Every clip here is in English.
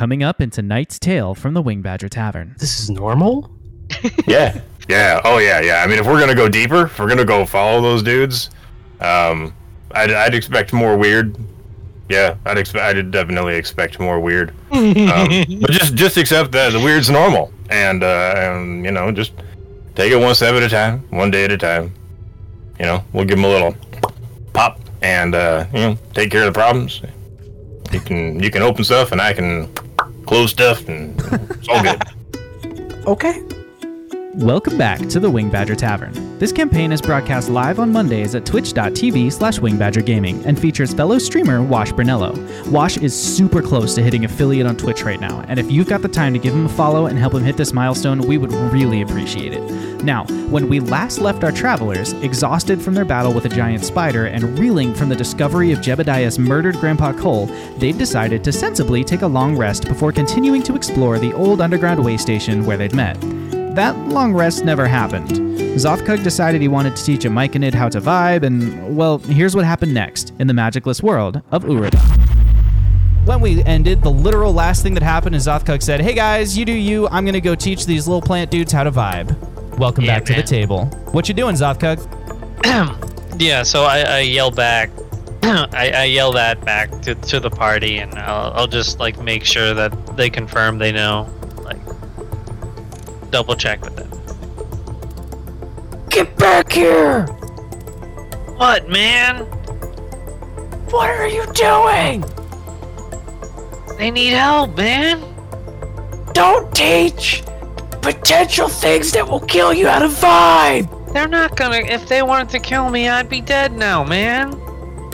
coming up in tonight's tale from the Winged Badger Tavern. This is normal? yeah, yeah, oh yeah, yeah. I mean, if we're gonna go deeper, if we're gonna go follow those dudes, um, I'd, I'd expect more weird. Yeah, I'd expect. I'd definitely expect more weird. Um, but just just accept that the weird's normal, and uh, and you know, just take it one step at a time, one day at a time. You know, we'll give them a little pop, and uh, you know, take care of the problems. You can you can open stuff, and I can close stuff, and it's all good. Okay. Welcome back to the Winged Badger Tavern. This campaign is broadcast live on Mondays at twitch.tv slash wingedbadgergaming and features fellow streamer Wash Brunello. Wash is super close to hitting affiliate on Twitch right now, and if you've got the time to give him a follow and help him hit this milestone, we would really appreciate it. Now, when we last left our travelers, exhausted from their battle with a giant spider and reeling from the discovery of Jebediah's murdered Grandpa Cole, they'd decided to sensibly take a long rest before continuing to explore the old underground way station where they'd met. That long rest never happened. Zothkug decided he wanted to teach a Myconid how to vibe, and, well, here's what happened next in the magicless world of Urida. When we ended, the literal last thing that happened is Zothkug said, Hey guys, you do you, I'm gonna go teach these little plant dudes how to vibe. Welcome Yeah, back to the table. What you doing, Zothkug? Yeah, so I, I yell back. I, I yell that back to, to the party, and I'll, I'll just like make sure that they confirm they know, double check with them. Get back here! What, man? What are you doing? They need help, man. Don't teach potential things that will kill you out of vibe! They're not gonna. If they wanted to kill me, I'd be dead now, man.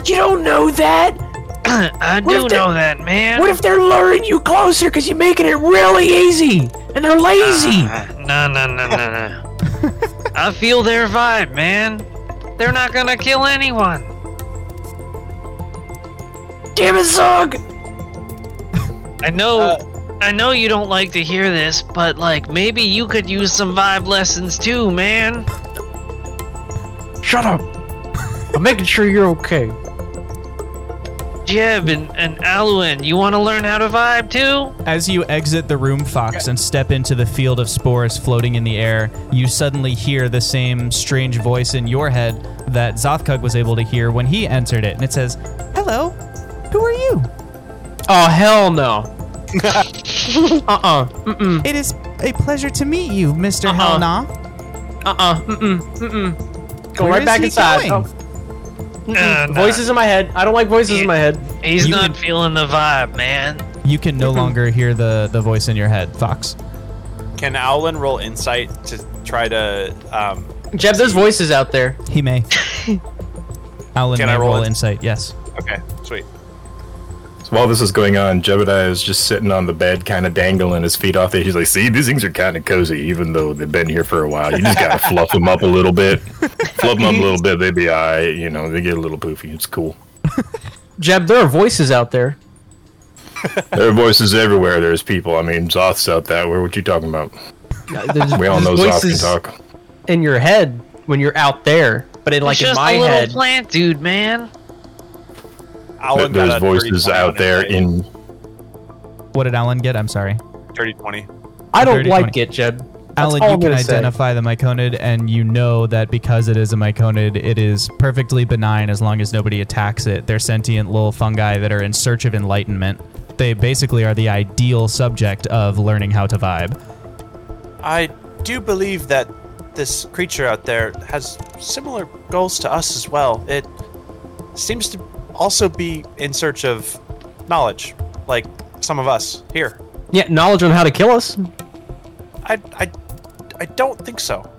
You don't know that? I What do if know that, man. What if they're luring you closer because you're making it really easy and they're lazy? Ah, no, no, no, no, no. I feel their vibe, man. They're not gonna kill anyone. Damn it, Zog! I know, I know you don't like to hear this, but like maybe you could use some vibe lessons too, man. Shut up! I'm making sure you're okay. Jeb and, and Aluin, you want to learn how to vibe too? As you exit the room, Fox, and step into the field of spores floating in the air, you suddenly hear the same strange voice in your head that Zothkug was able to hear when he entered it. And it says, Hello, who are you? Oh, hell no. uh-uh. Mm-mm. It is a pleasure to meet you, Mr. Uh-uh. Helna. Uh-uh. Mm-mm. Mm-mm. Go Where right is back he inside. going? Oh. Uh. Voices in my head. I don't like voices Yeah. in my head. He's You not can- feeling the vibe, man. You can no longer hear the, the voice in your head, Fox. Can Owlin roll insight to try to? Um, Jeb, there's voices out there. He may. Alan Can may I roll roll it? insight, yes. okay, sweet. So while this is going on, Jebediah is just sitting on the bed, kind of dangling his feet off there. He's like, "See, these things are kind of cozy, even though they've been here for a while. You just gotta fluff them up a little bit, fluff them up a little bit. They'd be alright. You know, they get a little poofy. It's cool. Jeb, there are voices out there. There are voices everywhere. There's people. I mean, Zoth's out that. Where? What you talking about? There's, We all know there's Zoth can talk. in your head when you're out there, but in like It's in just my a little head. plant dude, man. Owlin got There's a voices out there insight. in What did Alan get? I'm sorry. 30 20. I don't 30, like 20. it, Jeb. That's Alan, you can gonna say. identify the myconid, and you know that because it is a myconid, it is perfectly benign as long as nobody attacks it. They're sentient little fungi that are in search of enlightenment. They basically are the ideal subject of learning how to vibe. I do believe that this creature out there has similar goals to us as well. It seems to also be in search of knowledge, like some of us here. Yeah, knowledge on how to kill us. I, I, I don't think so.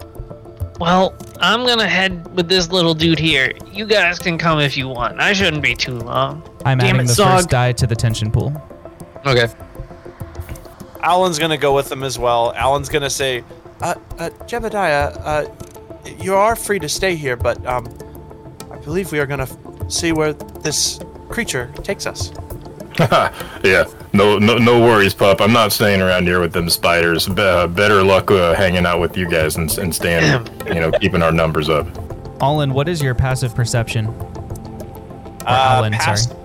Well, I'm gonna head with this little dude here. You guys can come if you want. I shouldn't be too long. I'm Damn adding it, the Zog. first die to the tension pool. Okay. Alan's gonna go with them as well. Alan's gonna say, uh, uh, Jebediah, uh, you are free to stay here, but, um, I believe we are gonna f- see where this creature takes us. yeah. No, no, no worries, pup. I'm not staying around here with them spiders. Be- uh, better luck uh, hanging out with you guys and, and staying, you know, keeping our numbers up. Alin, what is your passive perception? Or Uh, Alan, pass- sorry.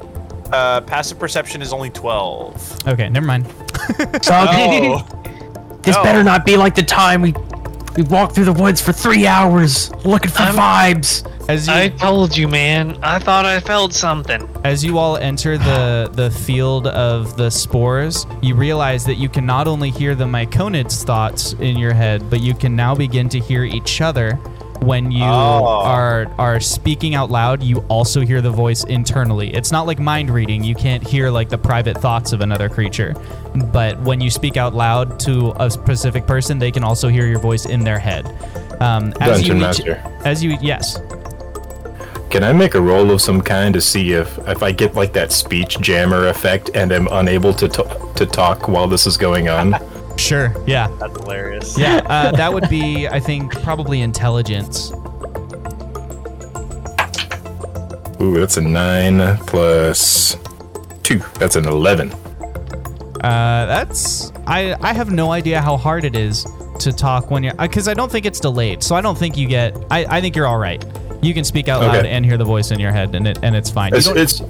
Uh, passive perception is only 12. Okay, never mind. Zug, No. this No. better not be like the time we we walked through the woods for three hours looking for I'm- vibes. As you I told you, man. I thought I felt something. As you all enter the the field of the spores, you realize that you can not only hear the myconids' thoughts in your head, but you can now begin to hear each other. When you Oh. are are speaking out loud, you also hear the voice internally. It's not like mind reading; you can't hear like the private thoughts of another creature. But when you speak out loud to a specific person, they can also hear your voice in their head. Um, as Dungeon you Master. as you yes, Can I make a roll of some kind to see if if I get like that speech jammer effect and am unable to to, to talk while this is going on? sure, yeah. That's hilarious. Yeah, uh, that would be, I think, probably intelligence. Ooh, that's a nine plus two. That's an eleven. Uh, that's I. I have no idea how hard it is to talk when you're because I don't think it's delayed. So I don't think you get. I, I think you're all right. You can speak out loud and hear the voice in your head, and it and it's fine. You It's, it's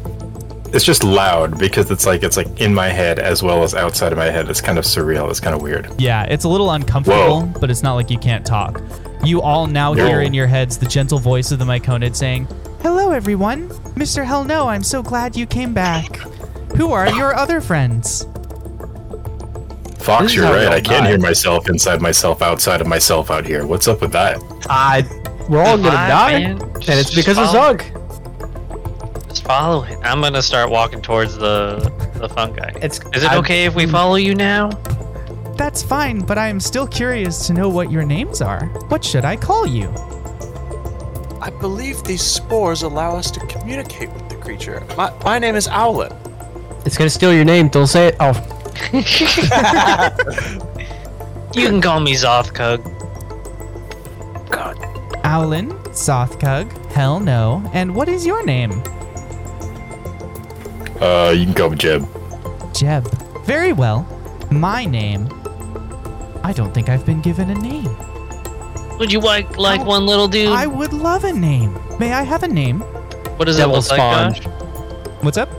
it's just loud because it's like it's like in my head as well as outside of my head. It's kind of surreal. It's kind of weird. yeah, it's a little uncomfortable, Whoa. but it's not like you can't talk. You all now No. hear in your heads the gentle voice of the myconid saying, "Hello, everyone. Mr. Hell No, I'm so glad you came back. Who are your other friends?" Fox, This is you're how right. I can't die. hear myself inside myself, outside of myself, out here. What's up with that? I we're all gonna Fine, die, man. and it's because just of follow- Zug. Just follow it. I'm gonna start walking towards the the fungi. It's Is it I- okay if we follow you now? That's fine, but I am still curious to know what your names are. What should I call you? I believe these spores allow us to communicate with the creature. My, my name is Owlet. It's gonna steal your name. Don't say it. Oh, You can call me Zothkug. God. Owlin, Zothkug, Hell No, and what is your name? Uh, you can call me Jeb. Jeb. Very well. My name. I don't think I've been given a name. Would you like like Oh, one little dude? I would love a name. May I have a name? what does Devil it look sponge. like, Josh? What's up?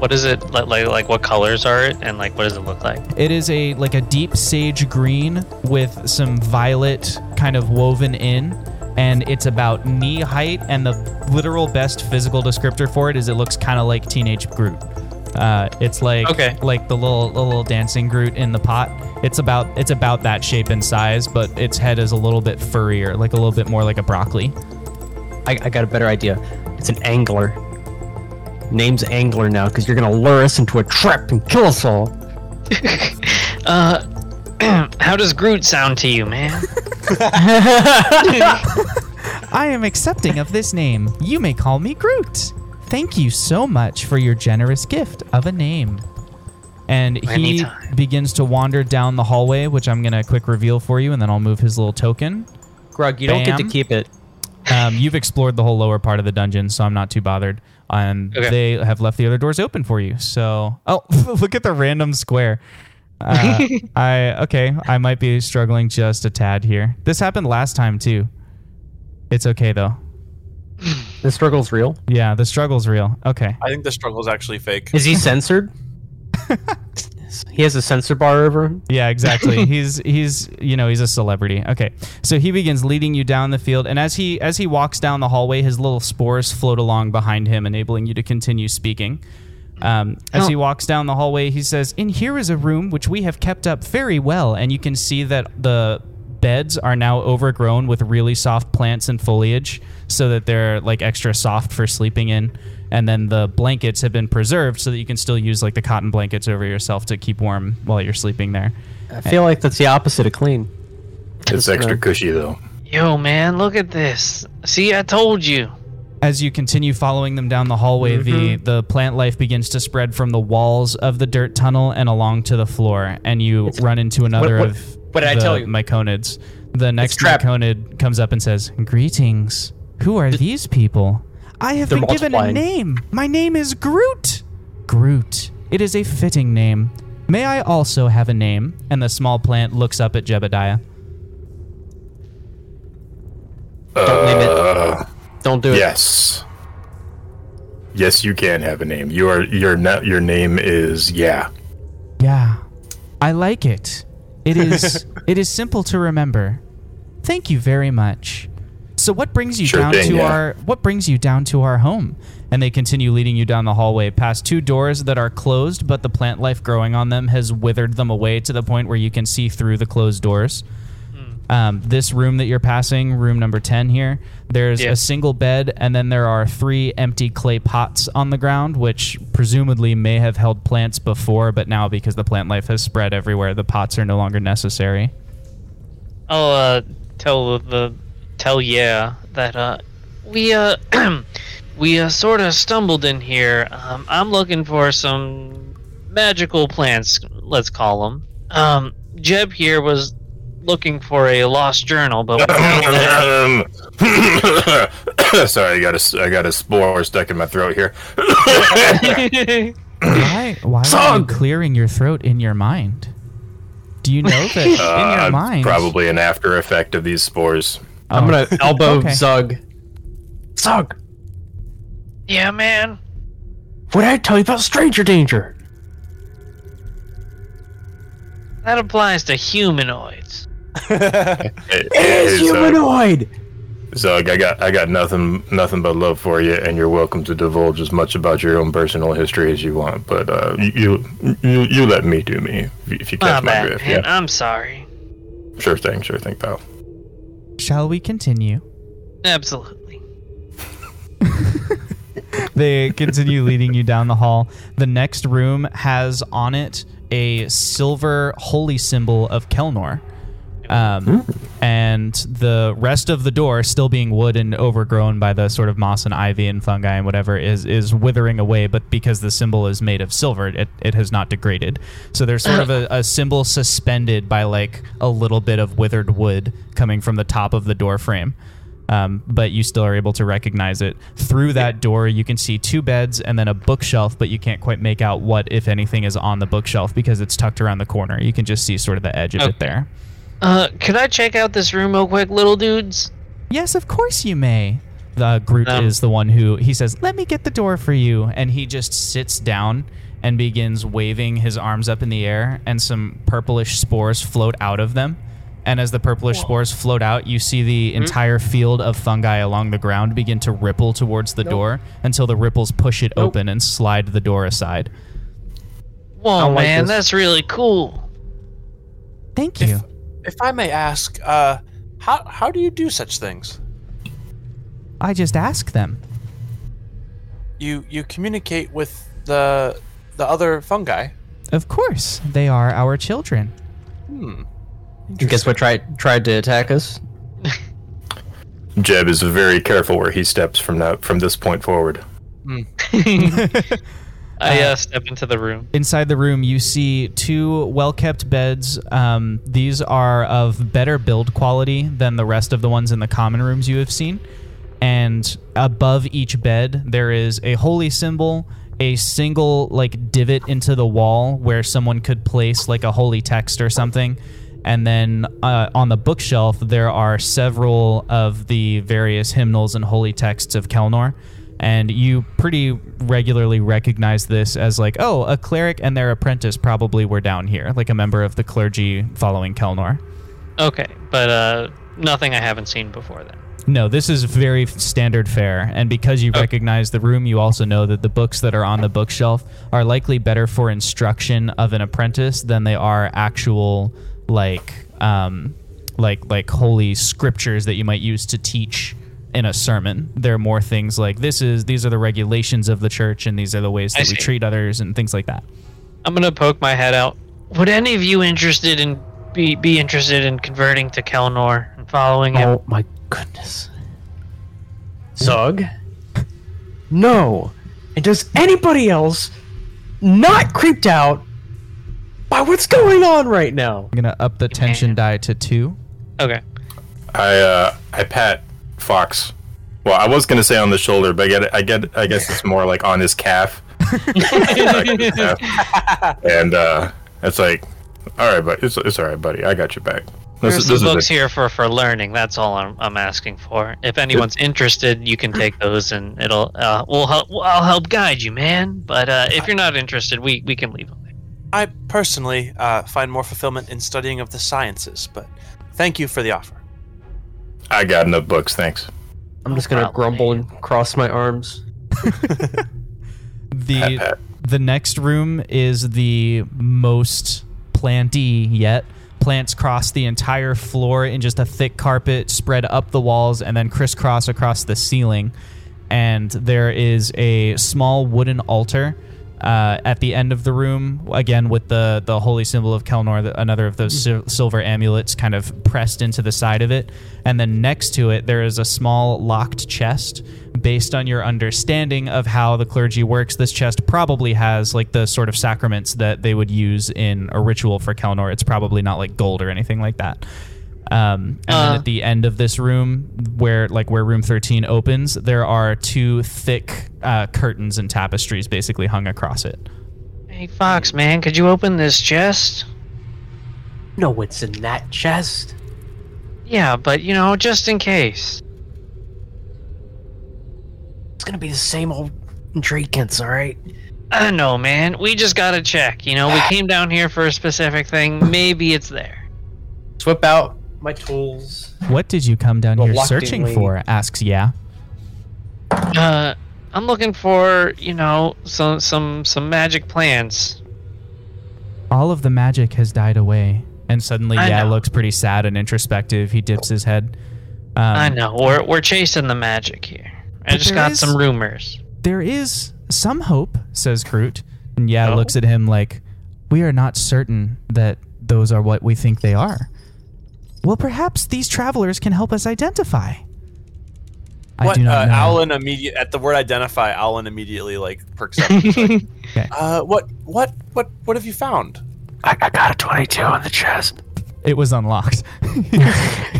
What is it like, like? Like what colors are it, and like what does it look like? It is a like a deep sage green with some violet kind of woven in, and it's about knee height. And the literal best physical descriptor for it is it looks kind of like teenage Groot. Uh, it's like Okay. like the little the little dancing Groot in the pot. It's about it's about that shape and size, but its head is a little bit furrier, like a little bit more like a broccoli. I, I got a better idea. It's an angler. Name's Angler now because you're gonna lure us into a trap and kill us all. Uh, how does Groot sound to you, man? I am accepting of this name. You may call me Groot. Thank you so much for your generous gift of a name. And he Anytime. begins to wander down the hallway, which I'm going to quick reveal for you, and then I'll move his little token. Grug, you don't get to Bam. keep it. Um, you've explored the whole lower part of the dungeon, so I'm not too bothered. And Okay. they have left the other doors open for you. So, oh, look at the random square. Uh, I okay, I might be struggling just a tad here. This happened last time too. It's okay though. The struggle's real. Yeah, the struggle's real. Okay. I think the struggle's actually fake. Is he censored? he has a censor bar over him. Yeah, exactly. he's he's you know he's a celebrity. Okay, so he begins leading you down the field, and as he as he walks down the hallway, his little spores float along behind him, enabling you to continue speaking. Um, as Oh. he walks down the hallway, he says, "In here is a room which we have kept up very well, and you can see that the beds are now overgrown with really soft plants and foliage, so that they're like extra soft for sleeping in." And then the blankets have been preserved so that you can still use like the cotton blankets over yourself to keep warm while you're sleeping there. I feel like that's the opposite of clean. It's extra cushy though. Yo, man, look at this. See, I told you. As you continue following them down the hallway, the, mm-hmm. the plant life begins to spread from the walls of the dirt tunnel and along to the floor, and you run into another what- of what did I the tell you? myconids. The next trap. myconid comes up and says, "Greetings. Who are these people? I have They're been given a name. My name is Groot. Groot. It is a fitting name. May I also have a name?" And the small plant looks up at Jebediah. Don't name it. Uh, Don't do it. yes. Yes, you can have a name. Your your na- your name is yeah. Yeah. I like it. It is it is simple to remember. Thank you very much. So what brings you Sure down thing, to yeah. our what brings you down to our home? And they continue leading you down the hallway past two doors that are closed, but the plant life growing on them has withered them away to the point where you can see through the closed doors. Um, this room that you're passing, room number 10 here, there's Yeah. a single bed, and then there are three empty clay pots on the ground, which presumably may have held plants before, but now because the plant life has spread everywhere, the pots are no longer necessary. I'll uh, tell the tell yeah that uh we uh we uh, sort of stumbled in here. Um, I'm looking for some magical plants, let's call them. Um, Jeb here was looking for a lost journal, but we found that- Sorry, I got a I got a spore stuck in my throat here. Why, why are you clearing your throat in your mind? Do you know that in Uh, your mind? probably an after effect of these spores. I'm Oh, gonna elbow okay. Zug. Zug, yeah, man. what did I tell you about stranger danger? That applies to humanoids. Hey, It hey, is humanoid. Zug, I got I got nothing nothing but love for you, and you're welcome to divulge as much about your own personal history as you want. But uh, you you you let me do me if you- if you My catch my bad, drift. man. Yeah, I'm sorry. sure thing, sure thing, pal. Shall we continue? Absolutely. They continue leading you down the hall. The next room has on it a silver holy symbol of Kelnor. Um, and the rest of the door, still being wood and overgrown by the sort of moss and ivy and fungi and whatever, is is withering away. But because the symbol is made of silver, it, it has not degraded. So there's sort of a, a symbol suspended by like a little bit of withered wood coming from the top of the door frame um, but you still are able to recognize it. Through that door, you can see two beds and then a bookshelf, but you can't quite make out what, if anything, is on the bookshelf because it's tucked around the corner. You can just see sort of the edge of Okay. it there. Uh, could I check out this room real quick, little dudes? Yes, of course you may. The Groot Um, is the one who he says, "Let me get the door for you," and he just sits down and begins waving his arms up in the air, and some purplish spores float out of them. And as the purplish spores float out, you see the entire field of fungi along the ground begin to ripple towards the door until the ripples push it Nope. open and slide the door aside. Whoa, like man, this. that's really cool. Thank you. If I may ask, uh, how how do you do such things? I just ask them. You you communicate with the the other fungi. Of course, they are our children. Hmm. Guess what tried tried to attack us? Jeb is very careful where he steps from that from this point forward. I uh, step into the room. Inside the room, you see two well kept beds. Um, these are of better build quality than the rest of the ones in the common rooms you have seen. And above each bed, there is a holy symbol, a single like divot into the wall where someone could place like a holy text or something. And then uh, on the bookshelf, there are several of the various hymnals and holy texts of Kelnor and you pretty regularly recognize this as like, oh, a cleric and their apprentice probably were down here, like a member of the clergy following Kelnor. Okay, but uh, nothing I haven't seen before then. No, this is very standard fare, and because you Okay. recognize the room, you also know that the books that are on the bookshelf are likely better for instruction of an apprentice than they are actual like um like like holy scriptures that you might use to teach in a sermon. There are more things like this is these are the regulations of the church and these are the ways that we treat others and things like that. I'm gonna poke my head out. Would any of you interested in be be interested in converting to Kelnor and following him? Oh my goodness. Zug? No. And does anybody else not creeped out by what's going on right now? I'm gonna up the tension die to two. Okay. I uh I pat Fox. Well, I was gonna say on the shoulder, but I get I get I guess it's more like on his calf. and uh it's like, all right, but it's it's all right, buddy. I got your back. This, There's is- some this books is here for for learning. That's all I'm I'm asking for. If anyone's interested, you can take those, and it'll uh we'll help. I'll help guide you, man. But uh, if you're not interested, we we can leave them. there. I personally uh, find more fulfillment in studying of the sciences, but thank you for the offer. I got enough books, thanks. I'm just gonna Probably. grumble and cross my arms. The Pat, the next room is the most planty yet. Plants cross the entire floor in just a thick carpet spread up the walls and then crisscross across the ceiling. And there is a small wooden altar uh, at the end of the room, again with the the holy symbol of Kelnor, the- another of those sil- silver amulets, kind of pressed into the side of it. And then next to it, there is a small locked chest. Based on your understanding of how the clergy works, this chest probably has like the sort of sacraments that they would use in a ritual for Kelnor. It's probably not like gold or anything like that. Um, and then Uh. at the end of this room, where like where room thirteen opens, there are two thick uh, curtains and tapestries basically hung across it. Hey, Fox, man, could you open this chest? No, what's in that chest? Yeah, but you know, just in case. It's gonna be the same old Drakens, alright? I don't know, man. We just gotta check. You know, we came down here for a specific thing. Maybe it's there. Whip out my tools. What did you come down here searching for? Asks Yeah. Uh, I'm looking for, you know, some some some magic plants. All of the magic has died away, and suddenly I Yeah know. looks pretty sad and introspective. He dips his head. Um, I know we're we're chasing the magic here. I But just there got is- some rumors. There is some hope, says Groot. And Yeah Oh? looks at him like, We are not certain that those are what we think they are. Well, perhaps these travelers can help us identify. I do not uh, know. Alan immediate at the word identify. Alan immediately like perks up. Like, Okay. uh, what? What? What? What have you found? I, I got a 22 on the chest. It was unlocked.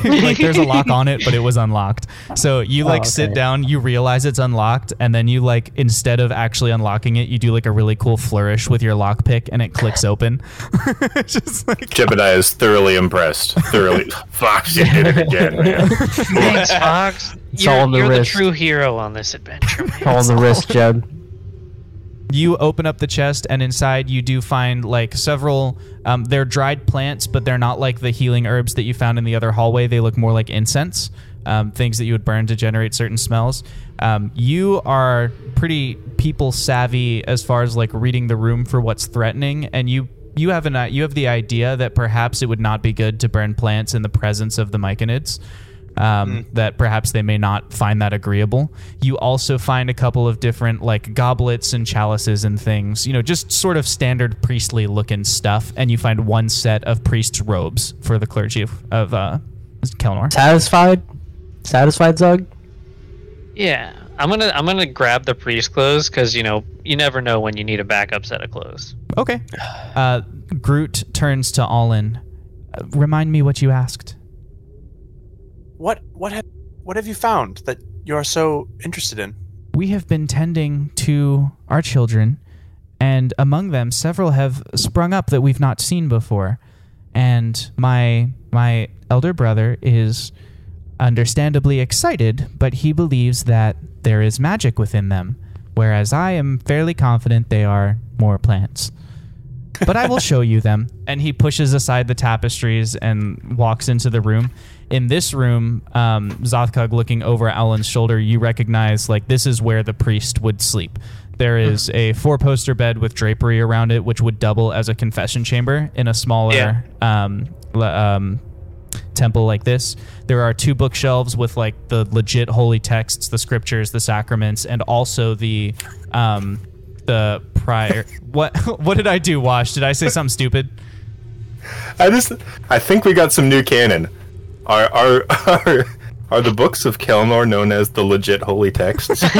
like there's a lock on it, but it was unlocked. So you like Oh, sit down, you realize it's unlocked, and then you like instead of actually unlocking it, you do like a really cool flourish with your lockpick, and it clicks open. Just like Jebediah is thoroughly impressed. Thoroughly. Fox, you did it again, man. Thanks, Fox. It's you're all in the you're the true hero on this adventure, man. All on the wrist, Jeb. You open up the chest and inside you do find like several um, they're dried plants but they're not like the healing herbs that you found in the other hallway. They look more like incense um, things that you would burn to generate certain smells. Um, you are pretty people savvy as far as like reading the room for what's threatening and you you have an you have the idea that perhaps it would not be good to burn plants in the presence of the myconids um, that perhaps they may not find that agreeable. You also find a couple of different like goblets and chalices and things, you know, just sort of standard priestly looking stuff. And you find one set of priest's robes for the clergy of, of uh, Kelnor. Satisfied? Satisfied, Zug? Yeah, I'm gonna I'm gonna grab the priest clothes because you know you never know when you need a backup set of clothes. Okay. Uh, Groot turns to Alin. Uh, remind me what you asked. What? What have? What have you found that you are so interested in? We have been tending to our children, and among them, several have sprung up that we've not seen before. And my my elder brother is understandably excited, but he believes that there is magic within them, whereas I am fairly confident they are more plants. But I will show you them. And he pushes aside the tapestries and walks into the room. In this room, um, Zothkug looking over Alan's shoulder, you recognize like this is where the priest would sleep. There is a four poster bed with drapery around it, which would double as a confession chamber in a smaller Yeah. um, um, temple like this. There are two bookshelves with like the legit holy texts, the scriptures, the sacraments, and also the um, the prior. what what did I do? Wash? Did I say something stupid? I just, I think we got some new canon. Are are are, are the books of Kelnor known as the legit holy texts?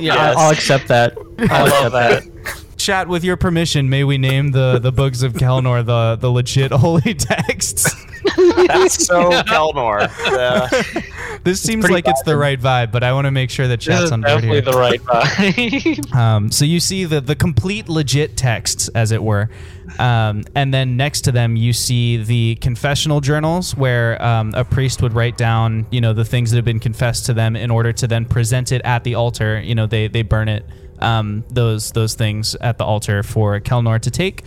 Yeah, I'll, I'll accept that. I'll love accept that. Chat with your permission. May we name the the books of Kelnor the the legit holy texts? That's so Kelnor. Uh, This seems pretty like it's the right vibe, but I want to make sure that chat's on board definitely here. the right vibe. Um, so you see the the complete legit texts, as it were, um, and then next to them you see the confessional journals, where um, a priest would write down, you know, the things that have been confessed to them in order to then present it at the altar. You know, they they burn it, um, those those things at the altar for Kelnor to take.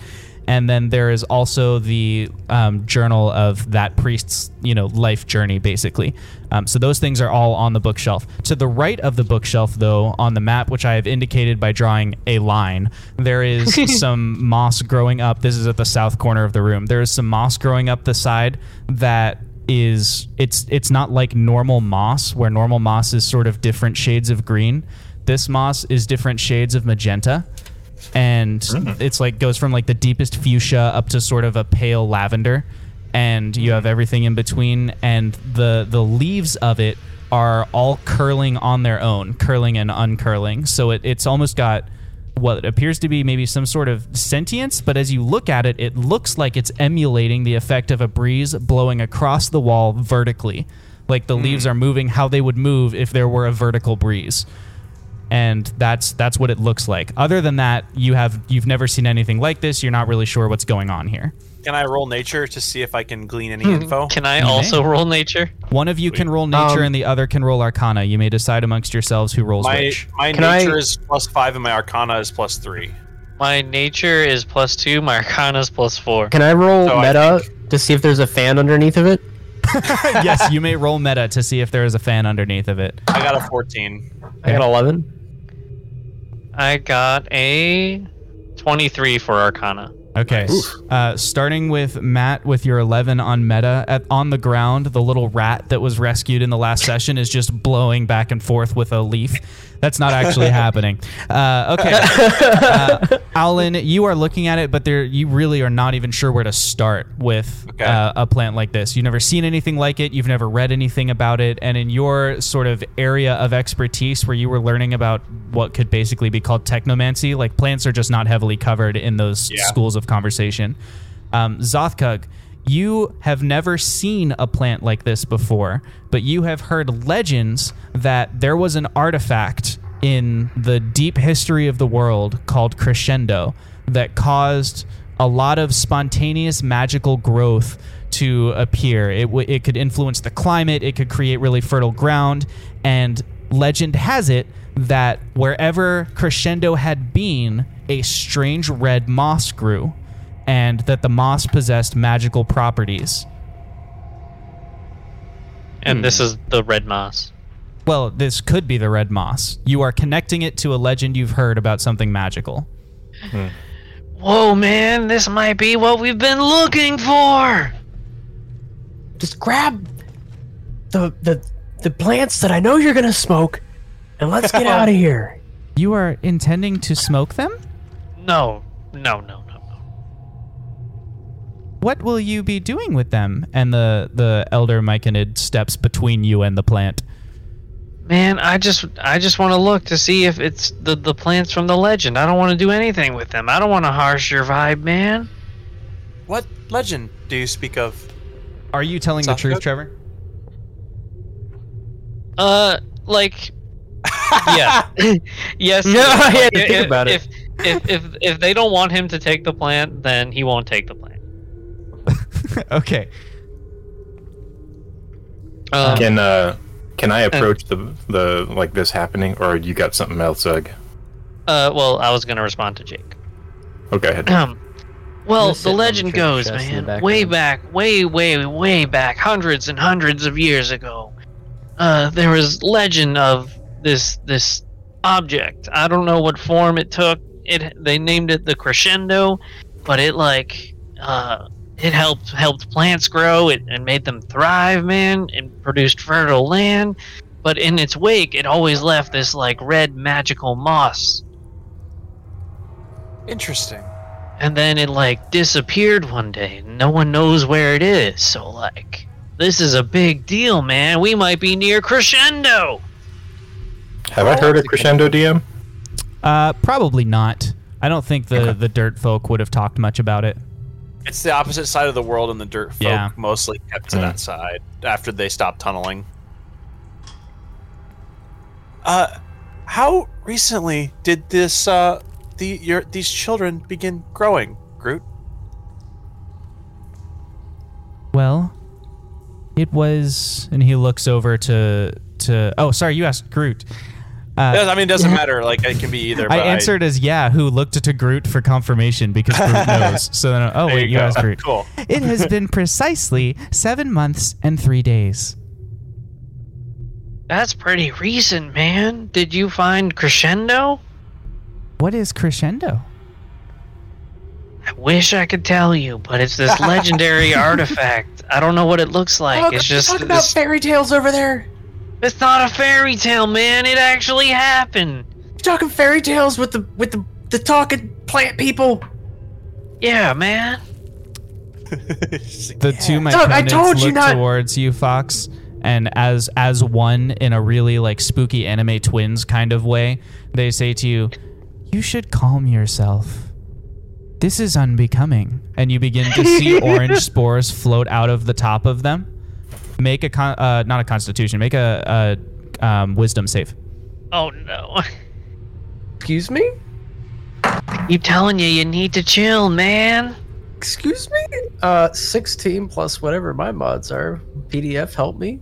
And then there is also the um, journal of that priest's, you know, life journey, basically. Um, so those things are all on the bookshelf. To the right of the bookshelf, though, on the map, which I have indicated by drawing a line, there is some moss growing up. This is at the south corner of the room. There is some moss growing up the side that is it's it's not like normal moss, where normal moss is sort of different shades of green. This moss is different shades of magenta. And it's like goes from like the deepest fuchsia up to sort of a pale lavender. And you have everything in between. And the the leaves of it are all curling on their own curling and uncurling. So it, it's almost got what appears to be maybe some sort of sentience. But as you look at it it looks like it's emulating the effect of a breeze blowing across the wall vertically. Like the leaves hmm. are moving how they would move if there were a vertical breeze and that's that's what it looks like. Other than that, you have you've never seen anything like this. You're not really sure what's going on here. Can I roll nature to see if I can glean any info? Can I also roll nature? One of you can roll nature Um, and the other can roll arcana. You may decide amongst yourselves who rolls my which. my Can I- nature is plus five and my arcana is plus three. My nature is plus two. My arcana is plus four. Can I roll So I meta to see if there's a fan underneath of it? yes, you may roll meta to see if there is a fan underneath of it. I got a fourteen. I got 11. I got a twenty-three for arcana. Okay. Uh, starting with Matt with your 11 on meta. At, on the ground, the little rat that was rescued in the last session is just blowing back and forth with a leaf. That's not actually happening. Uh, okay. Uh, Alan, you are looking at it, but there you really are not even sure where to start with Okay. uh, a plant like this. You've never seen anything like it. You've never read anything about it. And in your sort of area of expertise where you were learning about what could basically be called technomancy, like plants are just not heavily covered in those Yeah. schools of conversation. Um, Zothkug, you have never seen a plant like this before, but you have heard legends that there was an artifact in the deep history of the world called Crescendo that caused a lot of spontaneous magical growth to appear. It, w- it could influence the climate, it could create really fertile ground, and legend has it that wherever Crescendo had been, a strange red moss grew, and that the moss possessed magical properties. And hmm. this is the red moss. Well, this could be the red moss. You are connecting it to a legend you've heard about something magical. Hmm. Whoa, man! This might be what we've been looking for. Just grab the the the plants that I know you're gonna smoke, and let's get out of here. You are intending to smoke them? No, no, no, no, no. What will you be doing with them? And the the elder Myconid steps between you and the plant. Man, I just I just want to look to see if it's the the plants from the legend. I don't want to do anything with them. I don't want to harsh your vibe, man. What legend do you speak of? Are you telling the truth, good. Trevor? Uh, like, yeah, yes. No, I had to If- think about it. If, if if if they don't want him to take the plant, then he won't take the plant. okay. Um, Can uh, can I approach the the like this happening, or you got something else, Ugg? uh, well, I was gonna respond to Jake. Okay, ahead. Um, well, the sitting on the legend goes, chest in man, way background. back, way, way, way back, hundreds and hundreds of years ago, uh, there was legend of this this object. I don't know what form it took. It they named it the crescendo, but it like uh, it helped helped plants grow. It and made them thrive, man, and produced fertile land. But in its wake, it always left this like red magical moss Interesting. and then it like disappeared one day and no one knows where it is so like this is a big deal man we might be near crescendo Have I heard of Crescendo DM? Uh, probably not. I don't think the the dirt folk would have talked much about it. It's the opposite side of the world, and the dirt folk Yeah. mostly kept to that side after they stopped tunneling. Uh, how recently did this uh the your these children begin growing, Groot? Well, it was, and he looks over to to. Oh, sorry, you asked Groot. Uh, I mean, it doesn't matter. Like it can be either. I but answered as yeah, who looked to Groot for confirmation because Groot knows. So then, oh There wait, you you, asked Groot. Cool. It has been precisely seven months and three days. That's pretty recent, man. Did you find Crescendo? What is crescendo? I wish I could tell you, but it's this legendary artifact. I don't know what it looks like. it's just talk about this- fairy tales over there. It's not a fairy tale, man. It actually happened. You're talking fairy tales with the with the the talking plant people. Yeah, man. The two my Doug, I opponents told you look not- towards you, Fox, and as as one in a really like spooky anime twins kind of way, they say to you, "You should calm yourself. This is unbecoming." And you begin to see orange spores float out of the top of them. Make a con- uh, not a constitution. Make a, a um, wisdom save. Oh no. Excuse me? Keep telling you, you need to chill, man. Excuse me? Uh, 16 plus whatever my mods are. PDF, help me.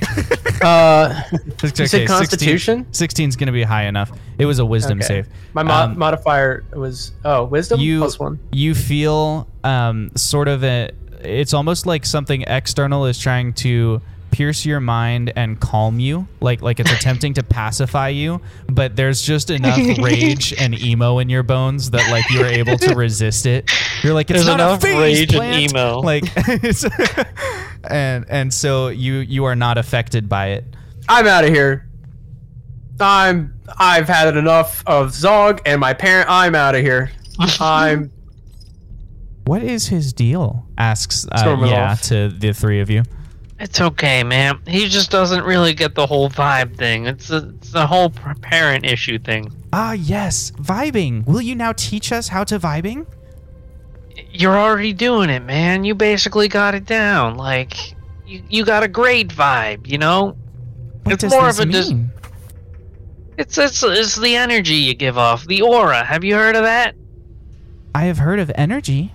uh, you said Constitution? 16 is going to be high enough. It was a wisdom Okay. save. My mo- Um, modifier was oh wisdom you plus one. you feel um, sort of a it's almost like something external is trying to pierce your mind and calm you like like it's attempting to pacify you but there's just enough rage and emo in your bones that like you're able to resist it you're like it's There's not enough a phase rage and emo. like it's, and and so you you are not affected by it I'm out of here. I'm I've had enough of Zog and my parent. I'm out of here. I'm what is his deal asks uh, yeah off. to the three of you It's okay, man. He just doesn't really get the whole vibe thing. It's a, it's the whole parent issue thing. ah yes vibing will you now teach us how to vibing You're already doing it, man. You basically got it down. Like, you, you got a great vibe, you know? What It's does more this of a dis- mean? It's, it's it's the energy you give off, the aura. Have you heard of that? I have heard of energy.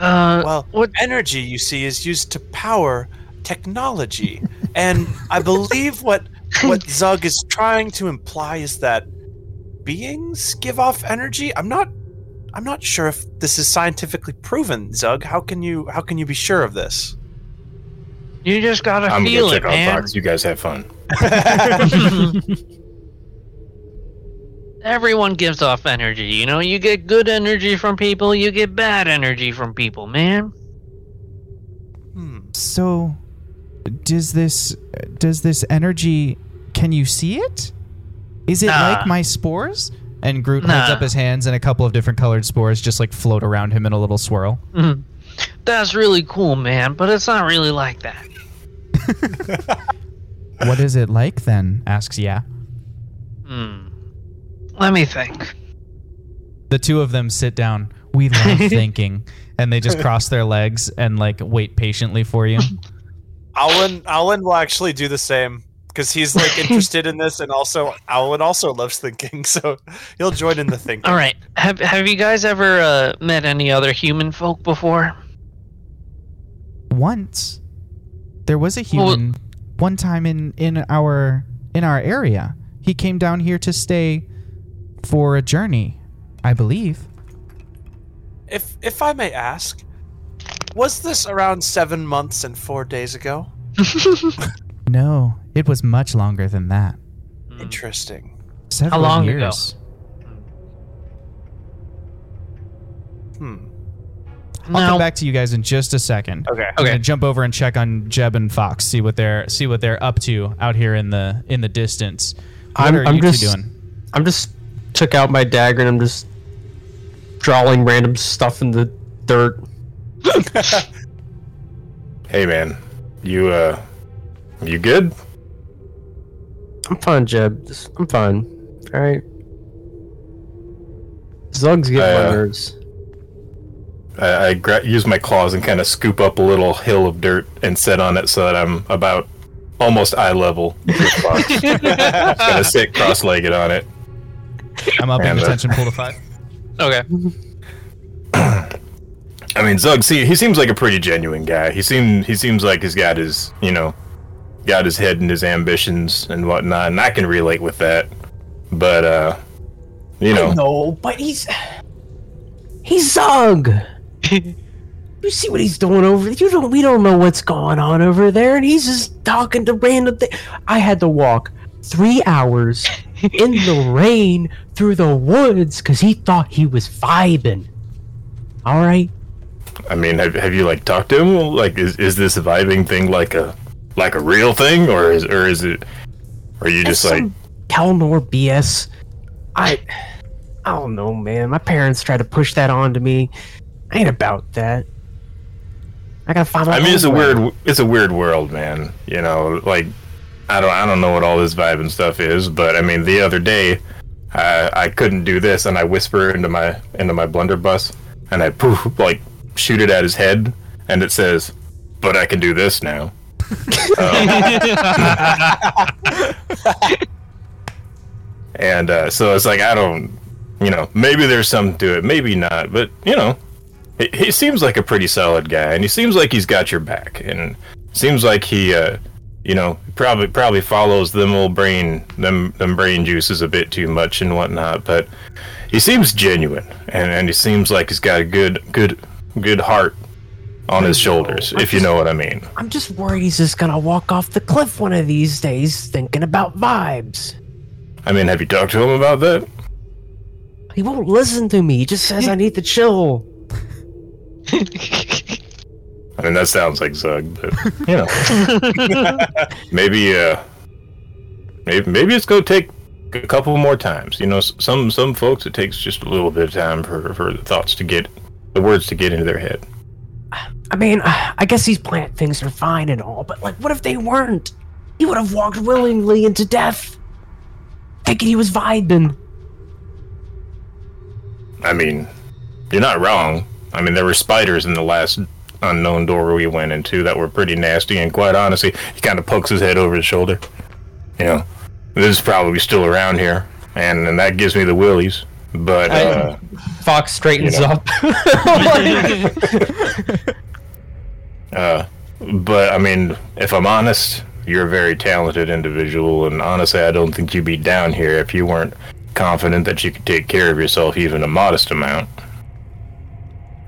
Uh, Well, what? energy you see is used to power technology, and I believe what what Zug is trying to imply is that beings give off energy. I'm not. I'm not sure if this is scientifically proven, Zug. How can you how can you be sure of this? You just gotta I'm gonna feel it, check out man. Fox. You guys have fun. Everyone gives off energy, you know? You get good energy from people, you get bad energy from people, man. Hmm. So, does this does this energy? Can you see it? Is it Nah. like my spores? And Groot holds up his hands, and a couple of different colored spores just like float around him in a little swirl. Mhm. That's really cool, man, but it's not really like that. what is it like then? Asks Yeah. Hmm. Let me think. The two of them sit down. We love thinking, and they just cross their legs and like wait patiently for you. Alwyn Alwyn will actually do the same because he's like interested in this, and also Alwyn also loves thinking, so he'll join in the thinking. All right. Have Have you guys ever uh, met any other human folk before? Once, there was a Well- human. one time in in our in our area, he came down here to stay for a journey, I believe. If if I may ask, was this around seven months and four days ago? No, it was much longer than that. Interesting. Several long ago? years. Hmm. I'll No. come back to you guys in just a second. Okay. I'm gonna jump over and check on Jeb and Fox, see what they're see what they're up to out here in the in the distance. What I'm- are I'm you just- two doing? I'm just took out my dagger and I'm just drawing random stuff in the dirt. Hey man, you uh, you good? I'm fine, Jeb. I'm fine. All right. Zugs get Uh, my nerves. I, I gra- use my claws and kind of scoop up a little hill of dirt and sit on it so that I'm about almost eye level. with Fox. gonna sit cross-legged on it. I'm upping And, the uh, tension pool to five. Okay. I mean, Zug, see, he seems like a pretty genuine guy. He seem he seems like he's got his, you know, got his head and his ambitions and whatnot, and I can relate with that. But uh, you know, No, but he's he's Zug. you see what he's doing over there? You don't. We don't know what's going on over there, and he's just talking to random. Thi- I had to walk three hours in the rain through the woods because he thought he was vibing. All right. I mean, have, have you like talked to him? Like, is is this vibing thing like a like a real thing, or is or is it? Or are you just like, Kelnor BS. I, I don't know, man. My parents tried to push that onto me. I ain't about that. I gotta find. I mean, it's a way. weird it's a weird world, man. You know, like I don't I don't know what all this vibe and stuff is, but I mean, the other day, I I couldn't do this, and I whisper into my into my blunderbuss, and I poof like shoot it at his head, and it says, "But I can do this now." Um, and uh, so it's like I don't, you know, maybe there's something to it, maybe not, but you know, he, he seems like a pretty solid guy, and he seems like he's got your back, and seems like he, uh, you know, probably probably follows them old brain them them brain juices a bit too much and whatnot, but he seems genuine, and and he seems like he's got a good good good heart on his shoulders, if you know what I mean. I'm just worried he's just gonna walk off the cliff one of these days, thinking about vibes. I mean, have you talked to him about that? He won't listen to me. He just says I need to chill. I mean, that sounds like Zug, but you know, maybe, uh, maybe, maybe it's gonna take a couple more times. You know, some some folks it takes just a little bit of time for for the thoughts to get the words to get into their head. I mean, I guess these plant things are fine and all, but like, what if they weren't? He would have walked willingly into death, thinking he was vibing. I mean, you're not wrong. I mean, there were spiders in the last unknown door we went into that were pretty nasty, and quite honestly, he kind of pokes his head over his shoulder. You know, this is probably still around here, and, and that gives me the willies. But uh, Fox straightens You know. up. Uh, but I mean, if I'm honest, you're a very talented individual, and honestly, I don't think you'd be down here if you weren't confident that you could take care of yourself, even a modest amount.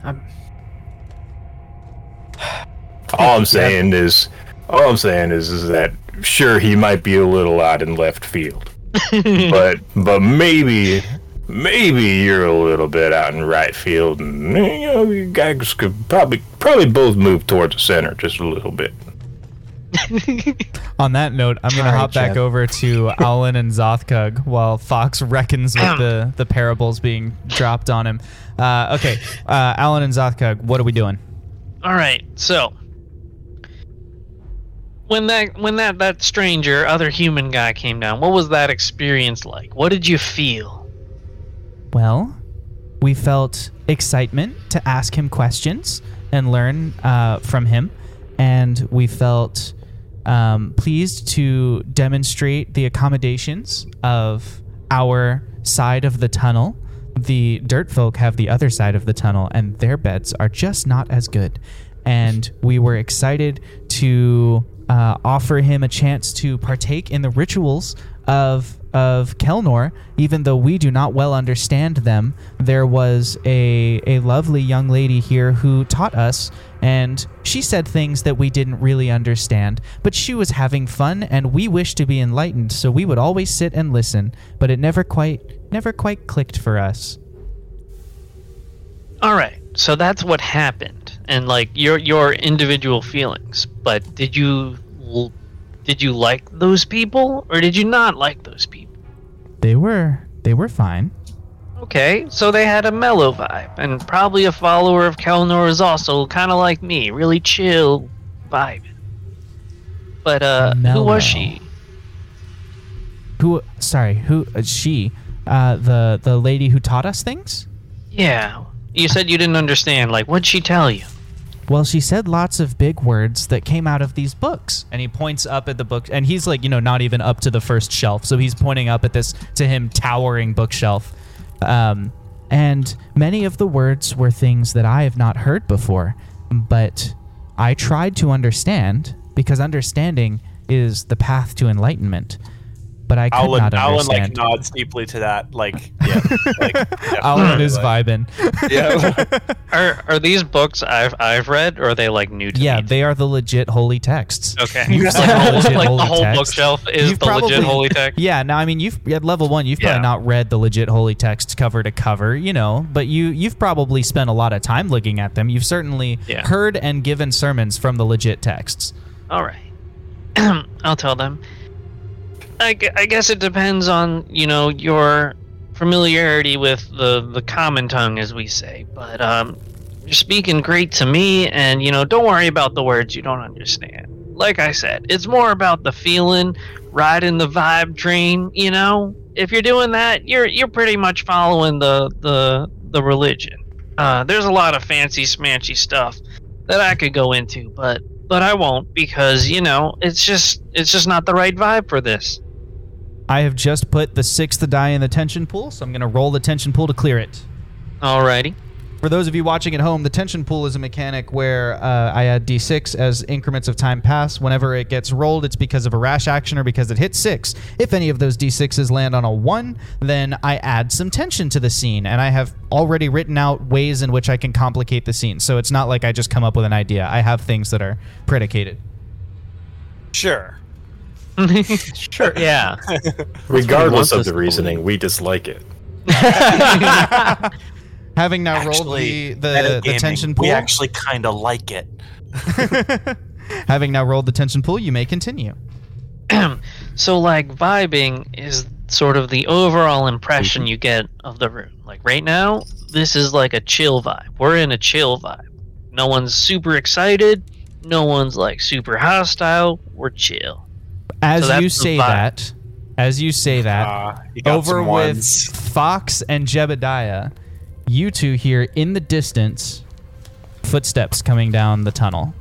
I'm- All I'm saying is, all I'm saying is, is that sure he might be a little out in left field, but but maybe. Maybe you're a little bit out in right field, and you know you guys could probably probably both move towards the center just a little bit. On that note, I'm going to All right, hop back over to Alan and Zothkug while Fox reckons with the, the parables being dropped on him. Uh, okay, uh, Alan and Zothkug, what are we doing? All right, so when that when that that stranger, other human guy came down, what was that experience like? What did you feel? Well, we felt excitement to ask him questions and learn uh, from him, and we felt um, pleased to demonstrate the accommodations of our side of the tunnel. The dirt folk have the other side of the tunnel, and their beds are just not as good. And we were excited to uh, offer him a chance to partake in the rituals of of Kelnor, even though we do not well understand them. There was a a lovely young lady here who taught us, and she said things that we didn't really understand. But she was having fun, and we wished to be enlightened, so we would always sit and listen. But it never quite never quite clicked for us. All right, so that's what happened, and like your your individual feelings. But did you did you like those people or did you not like those people? They were they were fine. Okay, so they had a mellow vibe, and probably a follower of Kelnor is also kind of like me, really chill vibe. But uh, who was she? Who? Sorry, who? Uh, she? Uh, the the lady who taught us things. Yeah, you said you didn't understand. Like, what'd she tell you? Well, she said lots of big words that came out of these books. And he points up at the book, and he's like, you know, not even up to the first shelf. So he's pointing up at this, to him, towering bookshelf. Um, and many of the words were things that I have not heard before. But I tried to understand, because understanding is the path to enlightenment. But I could Alan, not Alan like nods deeply to that. Like, yeah, like, yeah. Alan is Like, vibing. Yeah. Are are these books I've I've read, or are they like new to Yeah, me? they are the legit holy texts. Okay. You've like, the whole, legit like the whole text. bookshelf is You've the legit holy text. Yeah, now I mean you've at level one you've Yeah. probably not read the legit holy text cover to cover, you know, but you you've probably spent a lot of time looking at them. You've certainly Yeah. heard and given sermons from the legit texts. All right. I'll tell them. I, I guess it depends on you know your familiarity with the the common tongue, as we say. But um, you're speaking great to me, and you know don't worry about the words you don't understand. Like I said, it's more about the feeling, riding the vibe train. You know, if you're doing that, you're you're pretty much following the the the religion. Uh, there's a lot of fancy smanchy stuff that I could go into, but but I won't because you know it's just it's just not the right vibe for this. I have just put the sixth die in the tension pool, so I'm going to roll the tension pool to clear it. Alrighty. For those of you watching at home, the tension pool is a mechanic where uh, I add d6 as increments of time pass. Whenever it gets rolled, it's because of a rash action or because it hits six. If any of those d6s land on a one, then I add some tension to the scene, and I have already written out ways in which I can complicate the scene. So it's not like I just come up with an idea. I have things that are predicated. Sure. sure. Yeah. Regardless of the to reasoning, we dislike it. Having now rolled the the, metagaming, the tension pool, We actually kind of like it. having now rolled the tension pool, you may continue. so like vibing is sort of the overall impression you get of the room. Like right now, this is like a chill vibe. We're in a chill vibe. No one's super excited. No one's like super hostile. We're chill. As So you say vibe. that, as you say that, Uh, you over with. Fox and Jebediah, you two hear in the distance footsteps coming down the tunnel.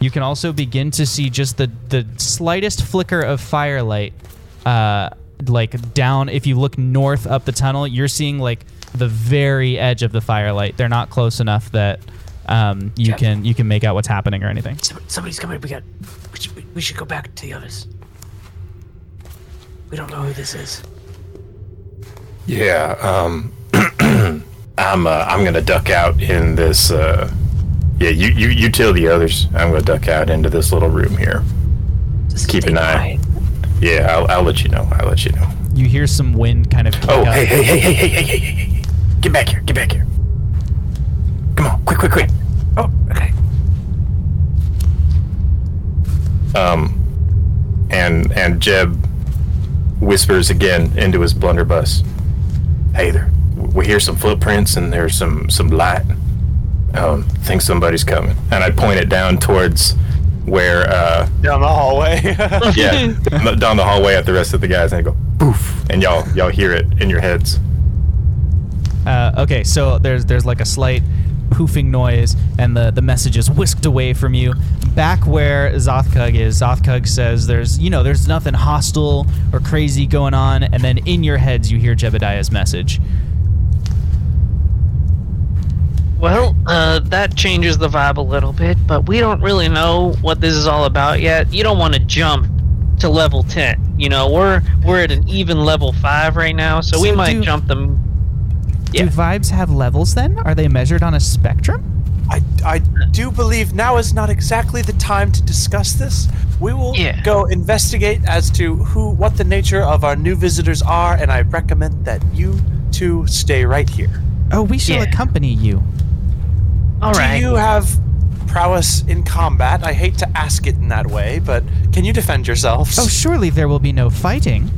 You can also begin to see just the, the slightest flicker of firelight, uh, like down. If you look north up the tunnel, you're seeing like the very edge of the firelight. They're not close enough that um, you Jeff. can you can make out what's happening or anything. Somebody's coming. We got. We should, go back to the others. We don't know who this is. Yeah, um, I'm uh, I'm gonna duck out in this. Uh, yeah, you, you you tell the others. I'm gonna duck out into this little room here. Just Keep an eye. quiet. Yeah, I'll, I'll let you know. I'll let you know. You hear some wind kind of. Oh, up. hey, hey, hey, hey, hey, hey, hey, hey, hey! Get back here! Get back here! Come on, quick, quick, quick! Oh, okay. Um, and and Jeb whispers again into his blunderbuss. Hey there, we hear some footprints and there's some some light. Um, think somebody's coming. And I point it down towards where, uh, down the hallway. yeah, down the hallway at the rest of the guys, and I go poof, and y'all y'all hear it in your heads. Uh, okay, so there's there's like a slight poofing noise, and the the message is whisked away from you. Back where Zothkug is, Zothkug says there's you know there's nothing hostile or crazy going on, and then in your heads you hear Jebediah's message. Well, uh, that changes the vibe a little bit, but we don't really know what this is all about yet. You don't want to jump to level ten. You know, we're we're at an even level five right now, so, we might do- jump them. Yeah. Do vibes have levels then? Are they measured on a spectrum? I, I do believe now is not exactly the time to discuss this. We will Yeah. go investigate as to who, what the nature of our new visitors are, and I recommend that you two stay right here. Oh, we shall Yeah. accompany you. All right. Do you have prowess in combat? I hate to ask it in that way, but can you defend yourselves? Oh, surely there will be no fighting.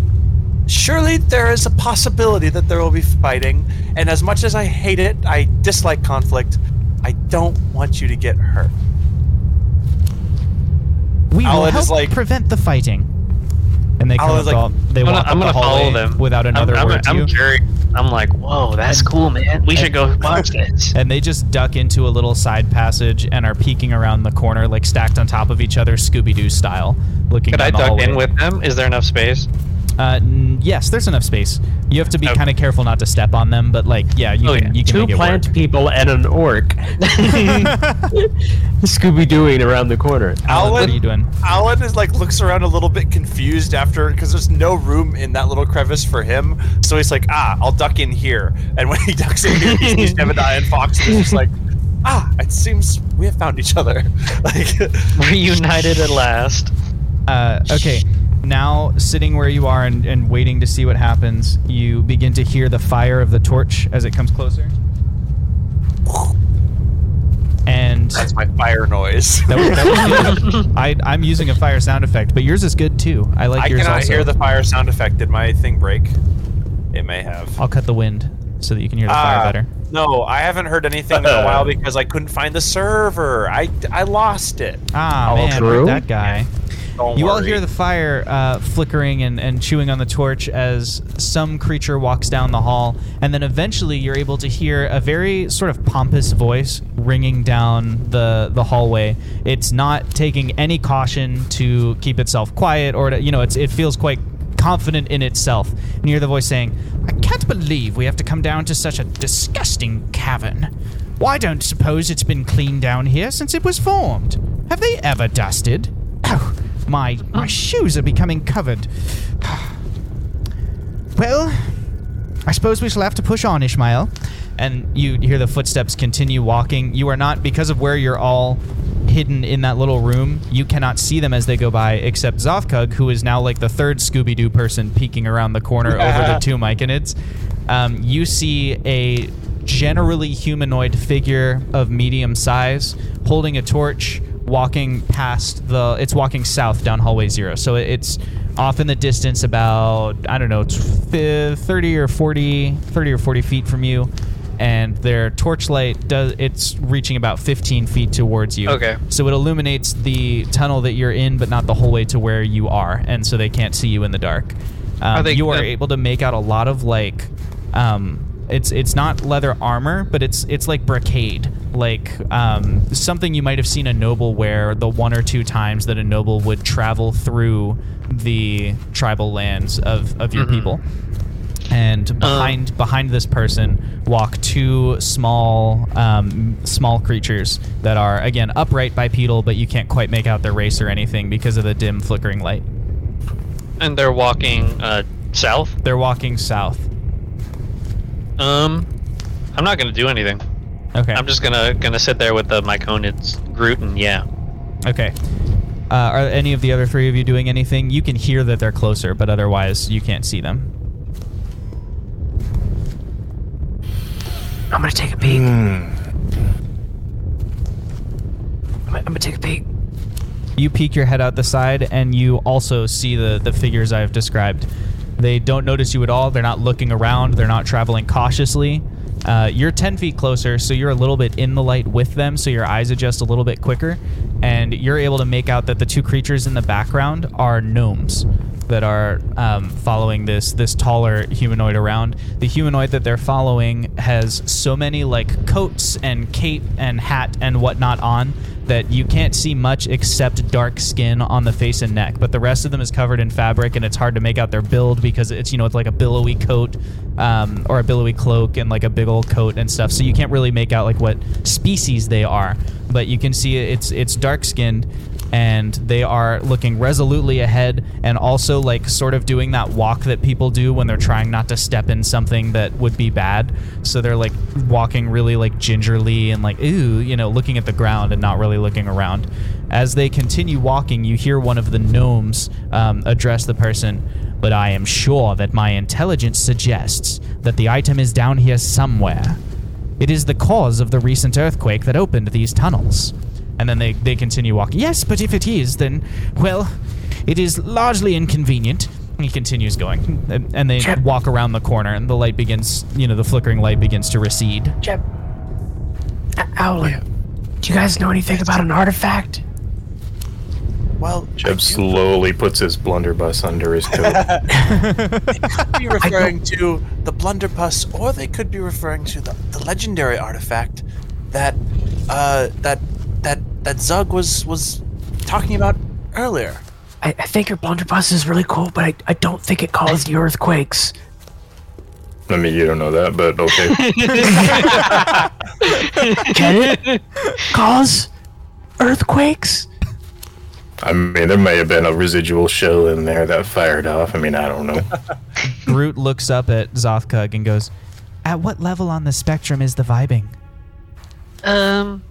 Surely there is a possibility that there will be fighting, and as much as I hate it, I dislike conflict. I don't want you to get hurt. We will Alan help like- prevent the fighting. and they I come like- the, they I'm gonna, walk I'm gonna the follow hallway them without another I'm, word I'm, to I'm you. curious. I'm like, whoa, that's cool, man. We should go watch this. and they just duck into a little side passage and are peeking around the corner, like stacked on top of each other, Scooby Doo style, looking Could down I the duck hallway. in with them? Is there enough space? Uh, n- yes, there's enough space. You have to be Okay. kind of careful not to step on them, but like, yeah, you Oh, can yeah. you can Two make it plant work. people and an orc. Scooby Dooing around the corner. Alan, what Alan- are you doing? Alan is like looks around a little bit confused after because there's no room in that little crevice for him. So he's like, ah, I'll duck in here. And when he ducks in here, he sees Jebediah and Fox, and he's just like, ah, it seems we have found each other. Like, Reunited at last. Uh, okay, now sitting where you are and, and waiting to see what happens, you begin to hear the fire of the torch as it comes closer. And that's my fire noise. that was, that was good. I, I'm using a fire sound effect, but yours is good too. I like I yours cannot also. hear the fire sound effect. Did my thing break? It may have. I'll cut the wind so that you can hear the Ah, fire better. No, I haven't heard anything in a while because I couldn't find the server. I, I lost it. Ah, Oh, man, true? that guy. Don't You all hear the fire uh, flickering and, and chewing on the torch as some creature walks down the hall, and then eventually you're able to hear a very sort of pompous voice ringing down the the hallway. It's not taking any caution to keep itself quiet, or to, you know, it's it feels quite confident in itself. And you hear the voice saying, "I can't believe we have to come down to such a disgusting cavern. Why don't suppose it's been cleaned down here since it was formed? Have they ever dusted? My my shoes are becoming covered. well, I suppose we shall have to push on, Ishmael. And you hear the footsteps continue walking. You are not because of where you're all hidden in that little room. You cannot see them as they go by, except Zothkug, who is now like the third Scooby Doo person peeking around the corner over the two Myconids. Um, you see a generally humanoid figure of medium size holding a torch walking past the it's walking south down hallway zero. So it's off in the distance about i don't know tw- 30 or 40 30 or 40 feet from you. And their torchlight does it's reaching about 15 feet towards you. Okay. so it illuminates the tunnel that you're in but not the whole way to where you are. And so they can't see you in the dark. Um, Are they- you are uh, able to make out a lot of like um, it's it's not leather armor, but it's it's like brocade, like um, something you might have seen a noble wear the one or two times that a noble would travel through the tribal lands of, of your people. And behind behind this person walk two small um, small creatures that are again upright bipedal, but you can't quite make out their race or anything because of the dim flickering light. And they're walking uh, south. They're walking south. Um, I'm not gonna do anything. Okay. I'm just gonna gonna sit there with the Myconids, Groot, and yeah. Okay. Uh, are any of the other three of you doing anything? You can hear that they're closer, but otherwise you can't see them. I'm gonna take a peek. I'm, gonna- I'm gonna take a peek. You peek your head out the side, and you also see the the figures I have described. They don't notice you at all. They're not looking around. They're not traveling cautiously. Uh, you're 10 feet closer, so you're a little bit in the light with them, so your eyes adjust a little bit quicker. And you're able to make out that the two creatures in the background are gnomes that are um, following this this taller humanoid around. The humanoid that they're following has so many like coats and cape and hat and whatnot on that you can't see much except dark skin on the face and neck. But the rest of them is covered in fabric, and it's hard to make out their build because it's you know it's like a billowy coat um, or a billowy cloak and like a big old coat and stuff. So you can't really make out like what species they are. But you can see it's it's dark skinned and they are looking resolutely ahead and also like sort of doing that walk that people do when they're trying not to step in something that would be bad. So they're like walking really like gingerly and like ooh you know looking at the ground and not really looking around. As they continue walking you hear one of the gnomes um, address the person but i am sure that my intelligence suggests that the item is down here somewhere. It is the cause of the recent earthquake that opened these tunnels. And then they, they continue walking. Yes, but if it is, then, well, it is largely inconvenient. He continues going. And, and they Chip. walk around the corner, and the light begins, you know, the flickering light begins to recede. Jeb. A- Owlin, do you guys know anything about an artifact? Well, Jeb slowly puts his blunderbuss under his coat. They could be referring to the blunderbuss, or they could be referring to the, the legendary artifact that uh, that that that Zug was was talking about earlier. I, I think your blunderbuss is really cool, but I, I don't think it caused the earthquakes. I mean, you don't know that, but okay. Can it cause earthquakes? I mean, there may have been a residual shell in there that fired off. I mean, I don't know. Groot looks up at Zothkug and goes, At what level on the spectrum is the vibing? Um,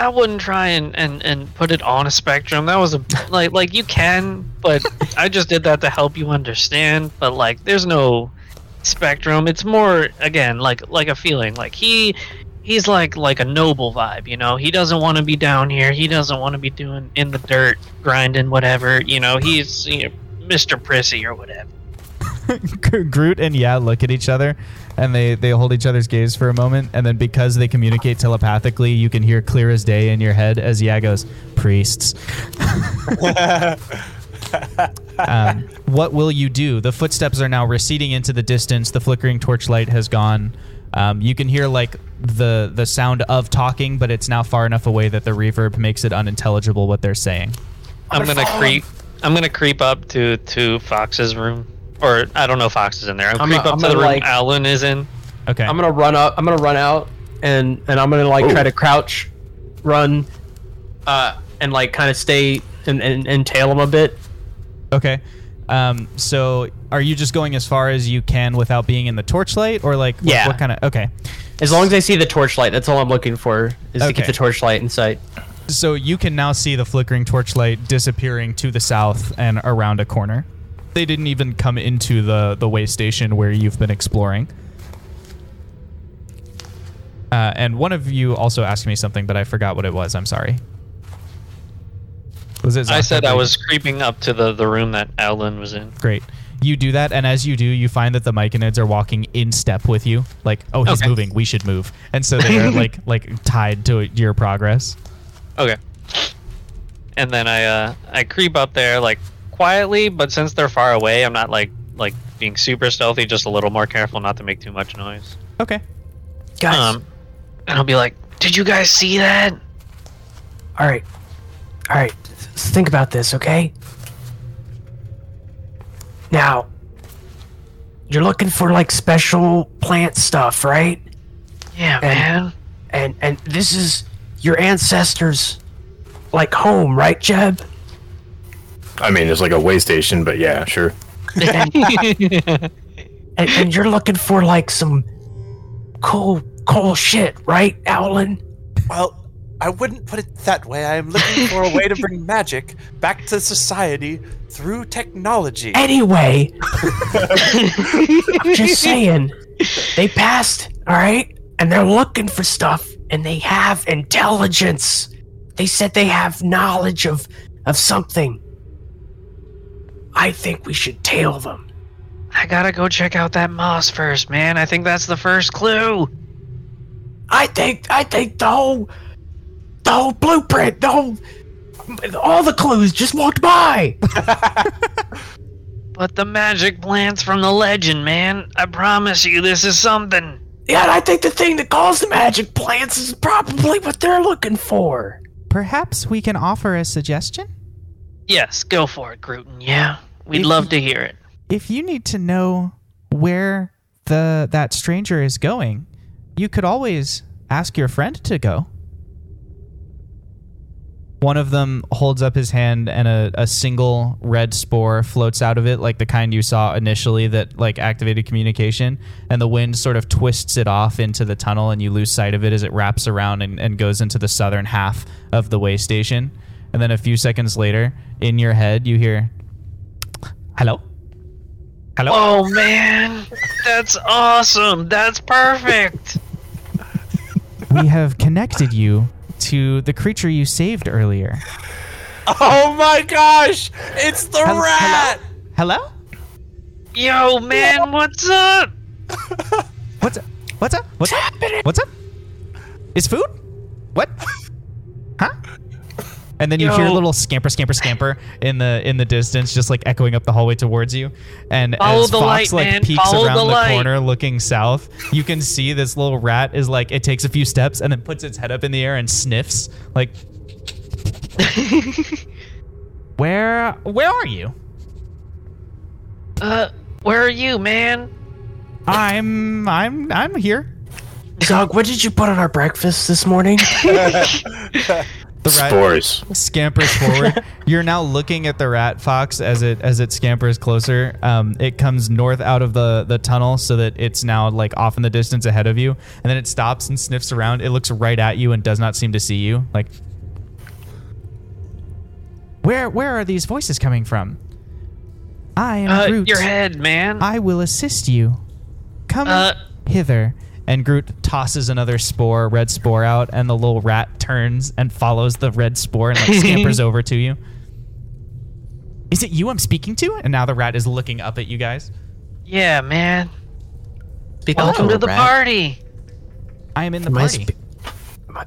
I wouldn't try and, and, and put it on a spectrum. That was a like like you can, but I just did that to help you understand. But like, there's no spectrum. It's more again like like a feeling. Like he he's like like a noble vibe. You know, he doesn't want to be down here. He doesn't want to be doing in the dirt, grinding whatever. You know, he's you know, Mr. Prissy or whatever. Groot and Ya look at each other and they, they hold each other's gaze for a moment. And then because they communicate telepathically, you can hear clear as day in your head as Ya goes, Priests. um, what will you do? The footsteps are now receding into the distance. The flickering torchlight has gone. Um, you can hear like the the sound of talking, but it's now far enough away that the reverb makes it unintelligible what they're saying. I'm gonna creep. I'm gonna creep up to to Fox's room, or I don't know if Fox is in there. I'm, I'm creep a- up I'm to the gonna, room like- Alan is in. Okay. I'm gonna run up. I'm gonna run out, and and I'm gonna like try to crouch, run, uh, and like kind of stay and, and and tail him a bit. Okay. Um, so are you just going as far as you can without being in the torchlight, or like what, Yeah. what kind of? Okay. As long as I see the torchlight, that's all I'm looking for is to Okay. keep the torchlight in sight. So you can now see the flickering torchlight disappearing to the south and around a corner. They didn't even come into the the way station where you've been exploring. Uh, and one of you also asked me something, but I forgot what it was. I'm sorry. Was it? I said I was creeping up to the the room that Alan was in. Great. You do that, and as you do, you find that the Myconids are walking in step with you. Like, oh, he's Okay. moving. We should move. And so they are like like tied to your progress. Okay. And then I uh I creep up there like quietly, but since they're far away, I'm not like like being super stealthy, just a little more careful not to make too much noise. Okay. Guys, Um, and I'll be like, "Did you guys see that?" all right, all right. s- Think about this, okay? Now, you're looking for like special plant stuff, right? Yeah, And- man. And and this is your ancestors' like home, right, Jeb? I mean, it's like a way station, but yeah, sure. And, and you're looking for like some cool cool shit, right, Alan? Well, I wouldn't put it that way. I am looking for a way to bring magic back to society through technology. Anyway, I'm just saying, they passed, all right? And they're looking for stuff, and they have intelligence. They said they have knowledge of, of something. I think we should tail them. I gotta go check out that moss first, man. I think that's the first clue. I think, I think the whole, the whole blueprint, the whole, all the clues just walked by. But the magic plants from the legend, man. I promise you, this is something. Yeah, and I think the thing that calls the magic plants is probably what they're looking for. Perhaps we can offer a suggestion. Yes, go for it, Grooten. Yeah, we'd If love to hear it. If you need to know where the that stranger is going, you could always ask your friend to go. One of them holds up his hand and a, a single red spore floats out of it, like the kind you saw initially that like activated communication, and the wind sort of twists it off into the tunnel and you lose sight of it as it wraps around and, and goes into the southern half of the way station. And then a few seconds later, in your head, you hear Hello? Hello? Oh man, that's awesome. That's perfect. we have connected you to the creature you saved earlier. Oh my gosh! It's the Hel- rat! Hello? Yo, man, what's up? What's up? What's up? What's happening? What's up? Is food? What? Huh? And then you hear a little scamper, scamper, scamper in the in the distance, just like echoing up the hallway towards you. And Follow as the Fox light, like man. peeks Follow around the the, corner, looking south, you can see this little rat is like it takes a few steps and then puts its head up in the air and sniffs. Like, where where are you? Uh, where are you, man? I'm I'm I'm here. Zog, what did you put on our breakfast this morning? The rat Spores. scampers forward. You're now looking at the rat fox as it as it scampers closer. Um, it comes north out of the the tunnel so that it's now like off in the distance ahead of you, and then it stops and sniffs around. It looks right at you and does not seem to see you. Like, where where are these voices coming from? I am Uh, Groot. your head, man. I will assist you. Come Uh, hither. And Groot tosses another spore, red spore out, and the little rat turns and follows the red spore and like scampers over to you. Is it you I'm speaking to? And now the rat is looking up at you guys. yeah, man. Speaking Welcome to to the rat. party. I am in the Am I, party. spe- am, I,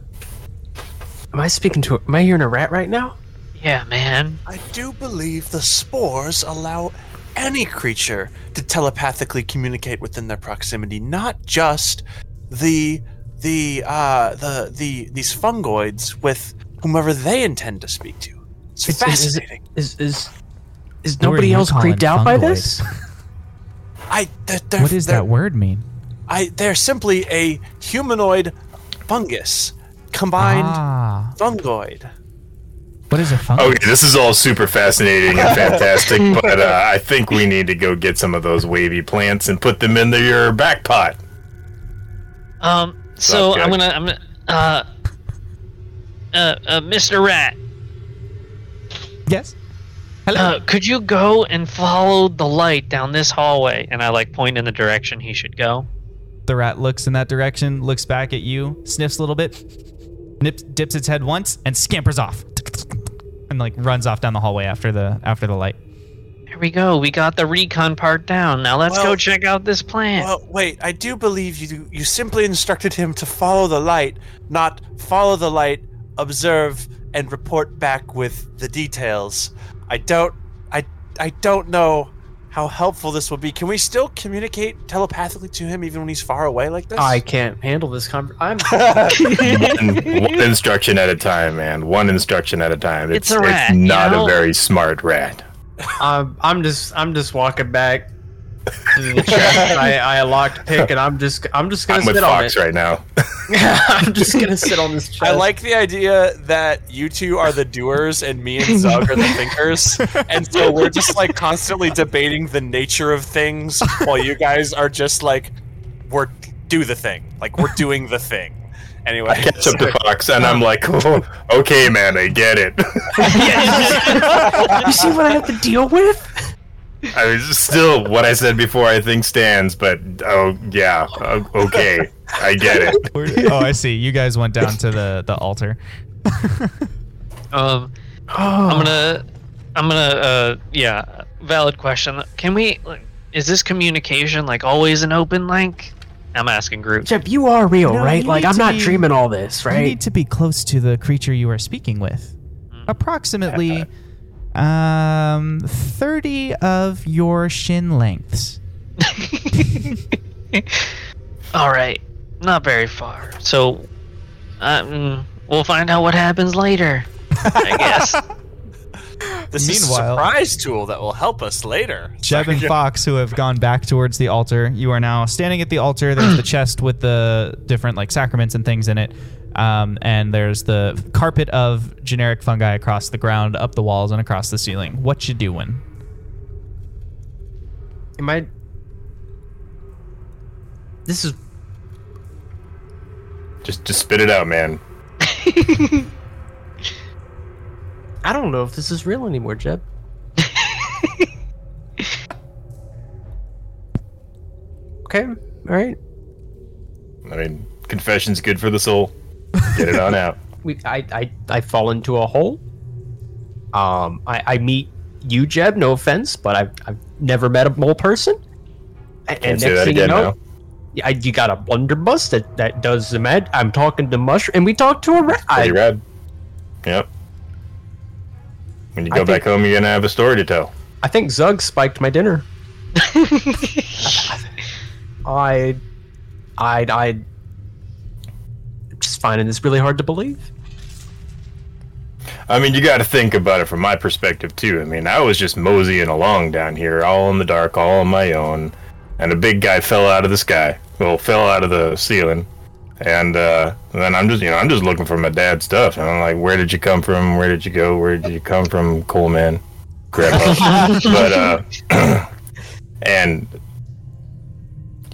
am I speaking to? A, am I hearing a rat right now? Yeah, man. I do believe the spores allow any creature to telepathically communicate within their proximity, not just the the uh the the these fungoids with whomever they intend to speak to. It's Is- is- is- fascinating. Is is is nobody else creeped out by this? I they're, they're, What does that word mean? I they're simply a humanoid fungus combined Ah, fungoid. What is a fungus? Okay, this is all super fascinating and fantastic, but uh, I think we need to go get some of those wavy plants and put them in the, your back pot. Um, so Sounds I'm gonna, I'm gonna, uh, uh, uh, Mr. Rat, Yes. Hello. uh, could you go and follow the light down this hallway? And I like point in the direction he should go. the rat looks in that direction, looks back at you, sniffs a little bit, nips, dips its head once, and scampers off, and like runs off down the hallway after the after the light. Here we go. We got the recon part down. Now let's go check out this plant. Well, wait. I do believe you. You simply instructed him to follow the light, not follow the light, observe, and report back with the details. I don't. I. I don't know how helpful this will be. Can we still communicate telepathically to him even when he's far away like this? I can't handle this conversation. I'm One, one instruction at a time, man. One instruction at a time. It's It's, a rat, you not know? a very smart rat. I'm, I'm just I'm just walking back to the chest. I, I locked pick and I'm just I'm just gonna I'm with sit on Fox it. right now. I'm just gonna sit on this chest. I like the idea that you two are the doers and me and Zug are the thinkers. And so we're just like constantly debating the nature of things while you guys are just like, we're do the thing. Like we're doing the thing. Anyway. I catch up to Fox and I'm like, oh, okay, man, I get it. you see what I have to deal with? I mean, still, what I said before, I think stands. But oh, yeah, okay, I get it. oh, I see. You guys went down to the the altar. Um, I'm gonna, I'm gonna, uh, yeah, valid question. Can we, like, is this communication like always an open link? I'm asking Groot. Jeb, you are real, No, right? Like I'm not be- dreaming all this, right? You need to be close to the creature you are speaking with. Approximately um 30 of your shin lengths. All right, not very far. So, um, we'll find out what happens later. I guess. This is a Meanwhile- surprise tool that will help us later. Jeb and Fox, who have gone back towards the altar, you are now standing at the altar. There's the chest with the different like sacraments and things in it, um, and there's the carpet of generic fungi across the ground, up the walls, and across the ceiling. What you doing? Am I? This is Just, just spit it out, man. I don't know if this is real anymore, Jeb. okay, all right. I mean, confession's good for the soul. Get it on out. We, I, I, I fall into a hole. Um, I, I meet you, Jeb. No offense, but I've, I've never met a mole person. A- Can't say that thing again you know, now. I, you got a blunderbuss that, that does the med. I'm talking to mushroom, and we talked to a rat. I, Pretty rad. Yep. When you I go back think- home, you're gonna have a story to tell. I think Zug spiked my dinner. I, I, I'm just finding this really hard to believe. I mean, you got to think about it from my perspective too. I mean, I was just moseying along down here, all in the dark, all on my own, and a big guy fell out of the sky. Well, fell out of the ceiling, and uh, then I'm just, you know, I'm just looking for my dad's stuff, and I'm like, "Where did you come from? Where did you go? Where did you come from, Coleman, Grandpa?" but uh, and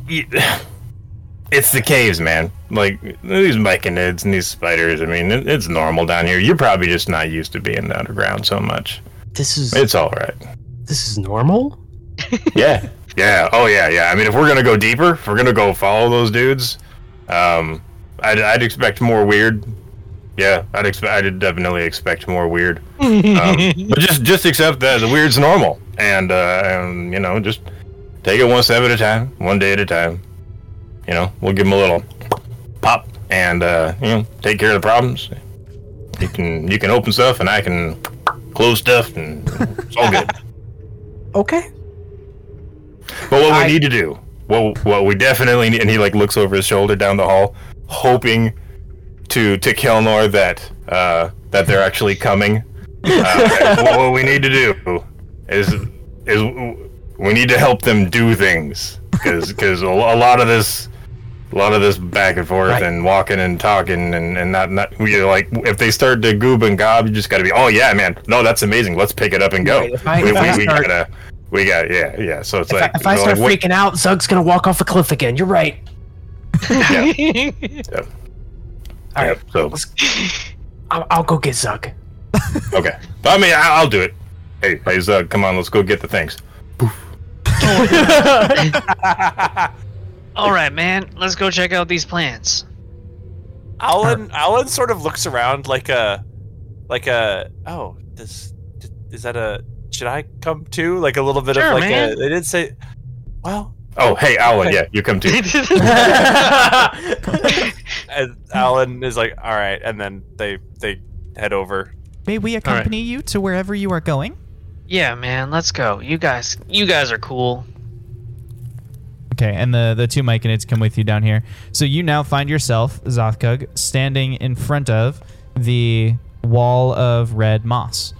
it's the caves, man. Like these myconids and these spiders. I mean, it, it's normal down here. You're probably just not used to being underground so much. This is It's all right. this is normal. Yeah, yeah. Oh yeah, yeah. I mean, if we're gonna go deeper, if we're gonna go follow those dudes, um, I'd, I'd expect more weird. Yeah, I'd expect. I'd definitely expect more weird. Um, but just just accept that the weird's normal, and uh, and you know, just take it one step at a time, one day at a time. You know, we'll give them a little pop, and uh, you know, take care of the problems. You can you can open stuff, and I can close stuff, and it's all good. Okay. But what I- we need to do, what what we definitely need, and he like looks over his shoulder down the hall, hoping to to Kelnor that uh, that they're actually coming. Uh, what, what we need to do is is we need to help them do things because a lot of this. A lot of this back and forth Right. and walking and talking and, and not not we like if they start to goob and gob you just gotta be oh yeah man no that's amazing let's pick it up and go Right, if I- we, if I we, we gotta we got yeah yeah so it's If, like I, if I start like, what- freaking out, Zug's gonna walk off a cliff again. You're right. Yeah. All right. Yeah, so I'll, I'll go get Zug. okay. I mean, I, I'll do it. Hey, hey, Zug, come on, let's go get the things. All right, man. Let's go check out these plants. Alan Alan sort of looks around like a like a oh this is that a should I come too like a little bit Sure, of like man. a they did say well Oh, hey, Alan, yeah, you come too. and Alan is like all right and then they they head over May we accompany you to wherever you are going? yeah, man. Let's go. You guys, you guys are cool. Okay, and the the two Myconids come with you down here. So you now find yourself, Zothkug, standing in front of the wall of red moss,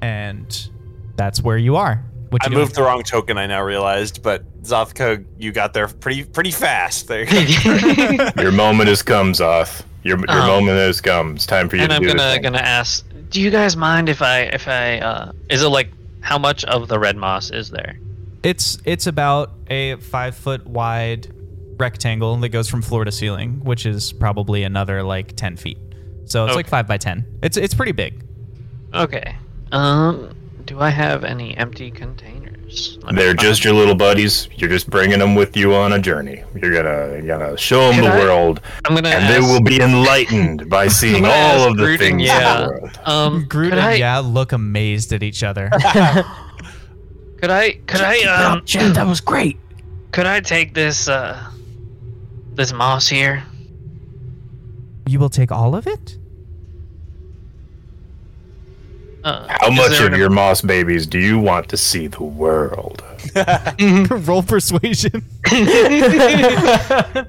and that's where you are. What I doing? moved the wrong token I now realized but Zothkug you got there pretty pretty fast there Your moment has come, Zoth. Your, your Oh. moment has come. It's time for you and to I'm do gonna gonna ask. Do you guys mind if I if I uh is it like how much of the red moss is there? It's it's about a five foot wide rectangle that goes from floor to ceiling, which is probably another like ten feet. So it's like five by ten. It's it's pretty big. Okay. Um, do I have any empty containers? Let They're find- just your little buddies. You're just bringing them with you on a journey. You're gonna you're gonna show them Could the I- world, I'm gonna and ask, they will be enlightened by seeing all of the Groot and things yeah. in the world. Um, Groot and I, yeah look amazed at each other. could I could I um Chad, that was great. could I take this uh this moss here? you will take all of it? Uh, How is much of your moss babies do you want to see the world? Roll persuasion.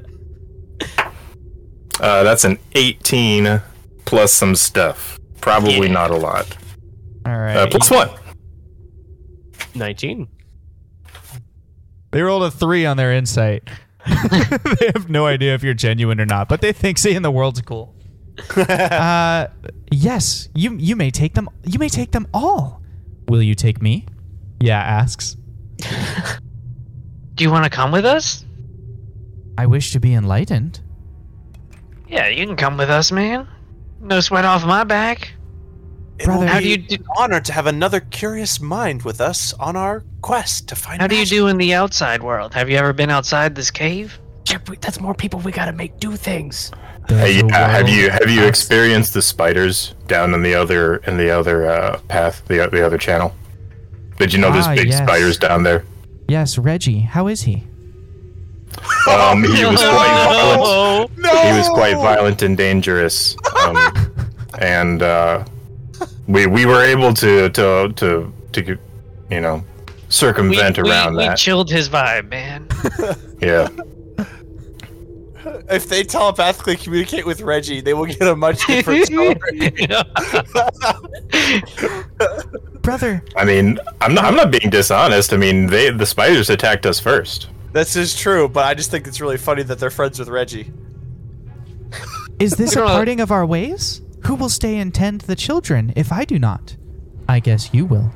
Uh, that's an 18 plus some stuff. Probably Yeah. not a lot. All right. Uh, plus one. Nineteen. They rolled a three on their insight. they have no idea if you're genuine or not, but they think seeing the world's cool. uh, yes, you you may take them. You may take them all. Will you take me? Yeah asks. Do you want to come with us? I wish to be enlightened. Yeah, you can come with us, man. No sweat off my back. It will Brother, How be do you do? an honor to have another curious mind with us on our quest to find How do you do in the outside world? Have you ever been outside this cave? Chip, that's more people we gotta make do things. Hey, yeah, have you have you experienced the spiders down in the other in the other uh, path, the the other channel? Did you know there's Ah, big yes. spiders down there? Yes, Reggie. How is he? Um, he was quite violent. No. He was quite violent and dangerous. Um, and uh, we we were able to to to to you know circumvent we, around we that. chilled his vibe, man. yeah. If they telepathically communicate with Reggie, they will get a much different story. Brother, I mean, I'm not I'm not being dishonest. I mean, they the spiders attacked us first. this is true, but I just think it's really funny that they're friends with Reggie. is this a parting of our ways? Who will stay and tend the children if I do not? I guess you will.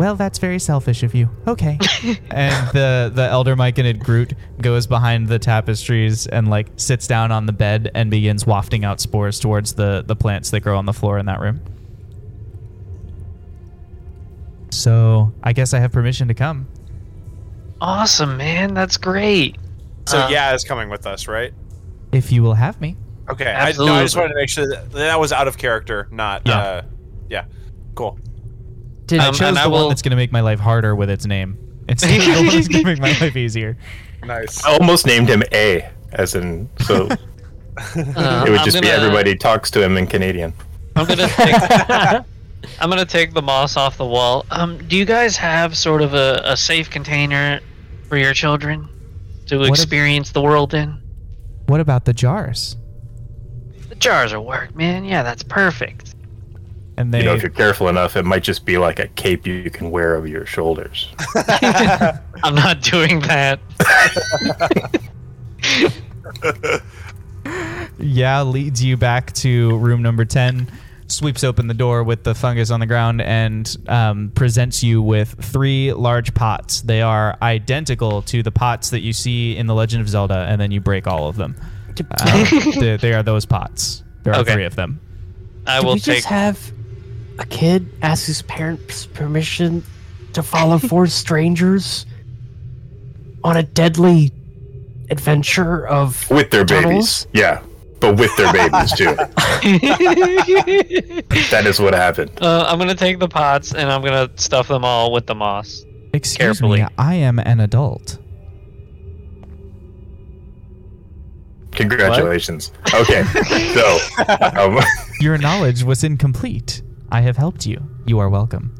Well, that's very selfish of you. Okay. and the the elder myconid Groot goes behind the tapestries and like sits down on the bed and begins wafting out spores towards the the plants that grow on the floor in that room. So I guess I have permission to come. awesome, man. That's great. So Uh, yeah, is coming with us, right? If you will have me. Okay. I, no, I just wanted to make sure that that was out of character, not. Yeah. Uh, yeah. Cool. I Um, chose and I the one that's going to make my life harder with its name It's of the one that's going to make my life easier. Nice. I almost named him A, as in so Uh, it would I'm just be gonna- everybody talks to him in Canadian. I'm gonna take. I'm gonna take the moss off the wall. Um, do you guys have sort of a, a safe container for your children to if- experience the world in? What about the jars? The jars will work, man. Yeah, that's perfect. And they You know, if you're careful enough, it might just be like a cape you can wear over your shoulders. I'm not doing that. yeah leads you back to room number 10 sweeps open the door with the fungus on the ground and um, presents you with three large pots they are identical to the pots that you see in the legend of zelda and then you break all of them um, they, they are those pots there are Okay. three of them I Did will we take. just have a kid asks his parents permission to follow four strangers on a deadly adventure of With their Tunnels? babies. Yeah. But with their babies too. that is what happened. uh, I'm gonna take the pots and I'm gonna stuff them all with the moss. excuse Carefully. me i am an adult Congratulations. Okay. So um, your knowledge was incomplete i have helped you you are welcome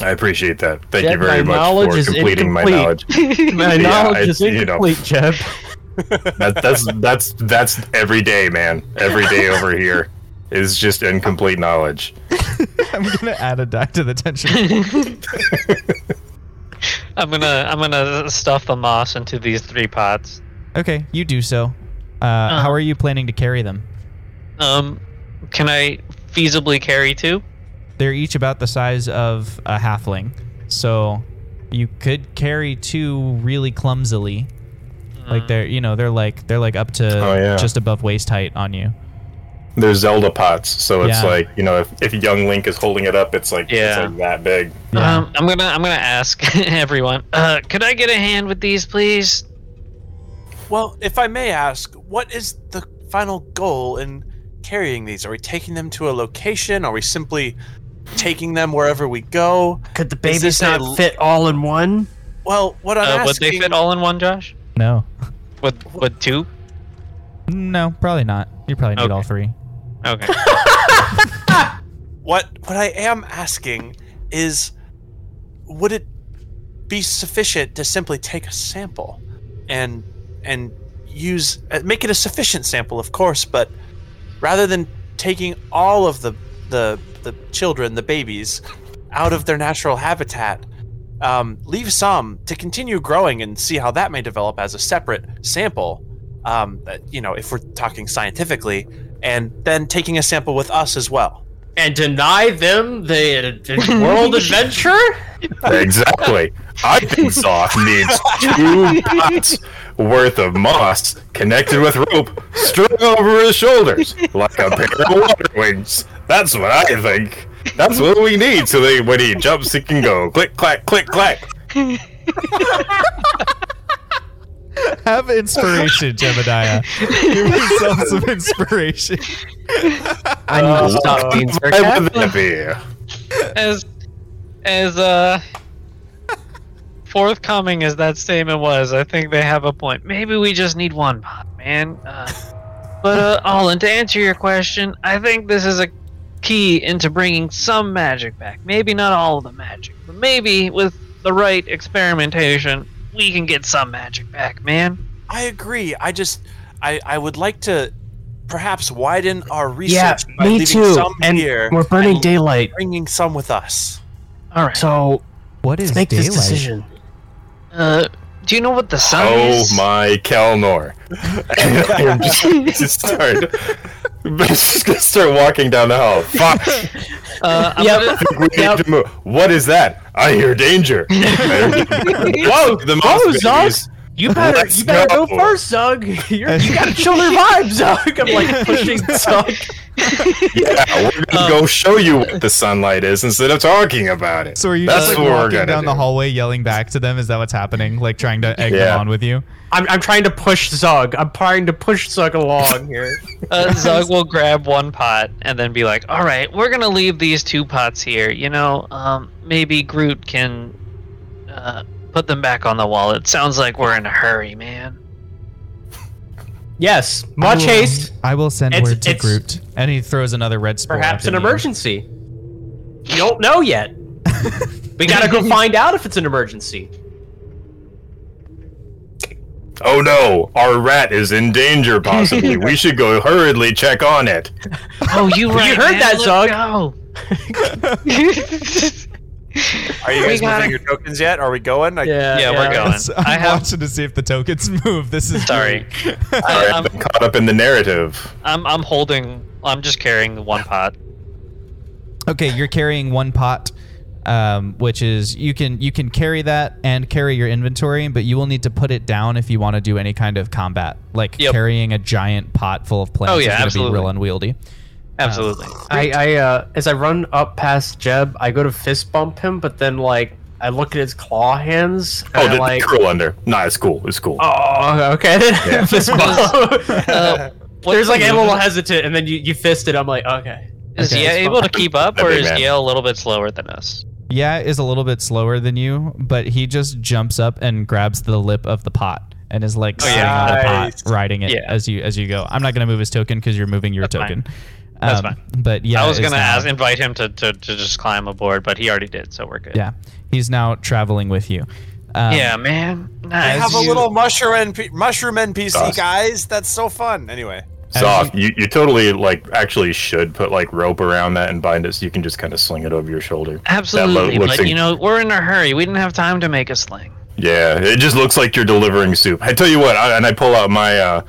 I appreciate that. Thank Jeb, you very much for is completing my knowledge. My Yeah, knowledge it's, is you know. incomplete, Jeb. That, that's that's that's every day, man. Every day over here is just incomplete knowledge. i'm gonna add a die to the tension I'm gonna I'm gonna stuff the moss into these three pots. okay you do so uh, how are you planning to carry them Um, can I feasibly carry two? they're each about the size of a halfling. So you could carry two really clumsily. Like they're you know, they're like they're like up to Oh, yeah. just above waist height on you. They're Zelda pots, so it's Yeah. like you know, if, if young Link is holding it up, it's like Yeah. it's like that big. Yeah. Um, I'm gonna I'm gonna ask everyone. Uh, could I get a hand with these, please? Well, if I may ask, what is the final goal in carrying these? Are we taking them to a location? Are we simply taking them wherever we go? Could the babies this a not fit all in one? Well, what I'm Uh, would they fit all in one, Josh? No. Would would two? No, probably not. You probably need Okay. all three. Okay. what what I am asking is, would it be sufficient to simply take a sample, and and use uh, make it a sufficient sample, of course, but rather than taking all of the the the children, the babies, out of their natural habitat, um, leave some to continue growing and see how that may develop as a separate sample. Um, you know, if we're talking scientifically, and then taking a sample with us as well. And deny them the, the world adventure? Exactly. I think Zoth needs two pots worth of moss connected with rope strung over his shoulders like a pair of water wings. That's what I think. That's what we need so that when he jumps, he can go click, clack, click, clack. Have inspiration, Jebediah. Give yourself some inspiration. I need to stop being Why would sarcastic. that be? as as uh forthcoming as that statement was, I think they have a point. Maybe we just need one pot, man. Uh, but uh, Olin, to answer your question, I think this is a key into bringing some magic back. Maybe not all of the magic, but maybe with the right experimentation, we can get some magic back, man. I agree. I just, I, I would like to perhaps widen our research Yeah, by me leaving too. some And here we're burning and daylight. bringing some with us. All right. So What is let's make daylight? this decision. Uh, do you know what the sun Oh is? my Kelnor. I'm just, just start. Just gonna start walking down the hall. Fuck. Uh, I'm Yep. gonna- We need to move. What is that? I hear danger. Whoa, the Oh, mouse Zog! Babies. You better, Let's you better go. go. first, Zug. You're, you gotta chill your vibes, Zug. I'm like pushing Zug. Yeah, we're gonna go show you what the sunlight is instead of talking about it. So are you That's just like walking gonna down the hallway yelling back to them? Is that what's happening? Like trying to egg them on with you? I'm, I'm trying to push Zug. I'm trying to push Zug along here. uh, Zug will grab one pot and then be like, "All right, we're gonna leave these two pots here. You know, um, maybe Groot can uh, put them back on the wall. It sounds like we're in a hurry, man." Yes, much I will- haste. I will send It's- word to it's- Groot. And he throws another red spore. Perhaps an in the air. emergency. You don't know yet. we gotta go find out if it's an emergency. Oh no, our rat is in danger possibly. we should go hurriedly check on it. Oh, you right? heard man, that, let's Zug. go. Are you guys gotta- moving your tokens yet? Are we going? I- Yeah, Yeah, we're going. I'm I have. watching to see if the tokens move. This is Sorry. Sorry, I, I've I'm, been caught up in the narrative. I'm I'm holding. I'm just carrying the one pot. Okay, you're carrying one pot, um, which is you can you can carry that and carry your inventory, but you will need to put it down if you want to do any kind of combat. Like Yep. carrying a giant pot full of plants Oh, is yeah, going to be real unwieldy. Absolutely. I, I uh, as I run up past Jeb, I go to fist bump him, but then like I look at his claw hands. And Oh, I, the, like, curl under. Nah, it's cool. It's cool. oh, okay. Then fist bump. Uh, There's like a little hesitant, and then you, you fist it. I'm like, okay. Is Okay, Yale it's able to keep up, or is man. Yale a little bit slower than us? Yeah, is a little bit slower than you, but he just jumps up and grabs the lip of the pot and is like Oh, sitting yeah. on the pot, riding it Yeah. as you as you go. I'm not gonna move his token because you're moving your That's fine. Token. That's Um, fine. But yeah, I was gonna now- ask, invite him to, to, to just climb aboard, but he already did, so we're good. Yeah, he's now traveling with you. Um, yeah, man. I have a you- little mushroom NP- mushroom NPC, Awesome. guys. That's so fun. Anyway, Soft. You, you totally like actually should put like rope around that and bind it so you can just kind of sling it over your shoulder. Absolutely, looks but like- you know we're in a hurry. We didn't have time to make a sling. Yeah, it just looks like you're delivering soup. I tell you what, I, and I pull out my uh,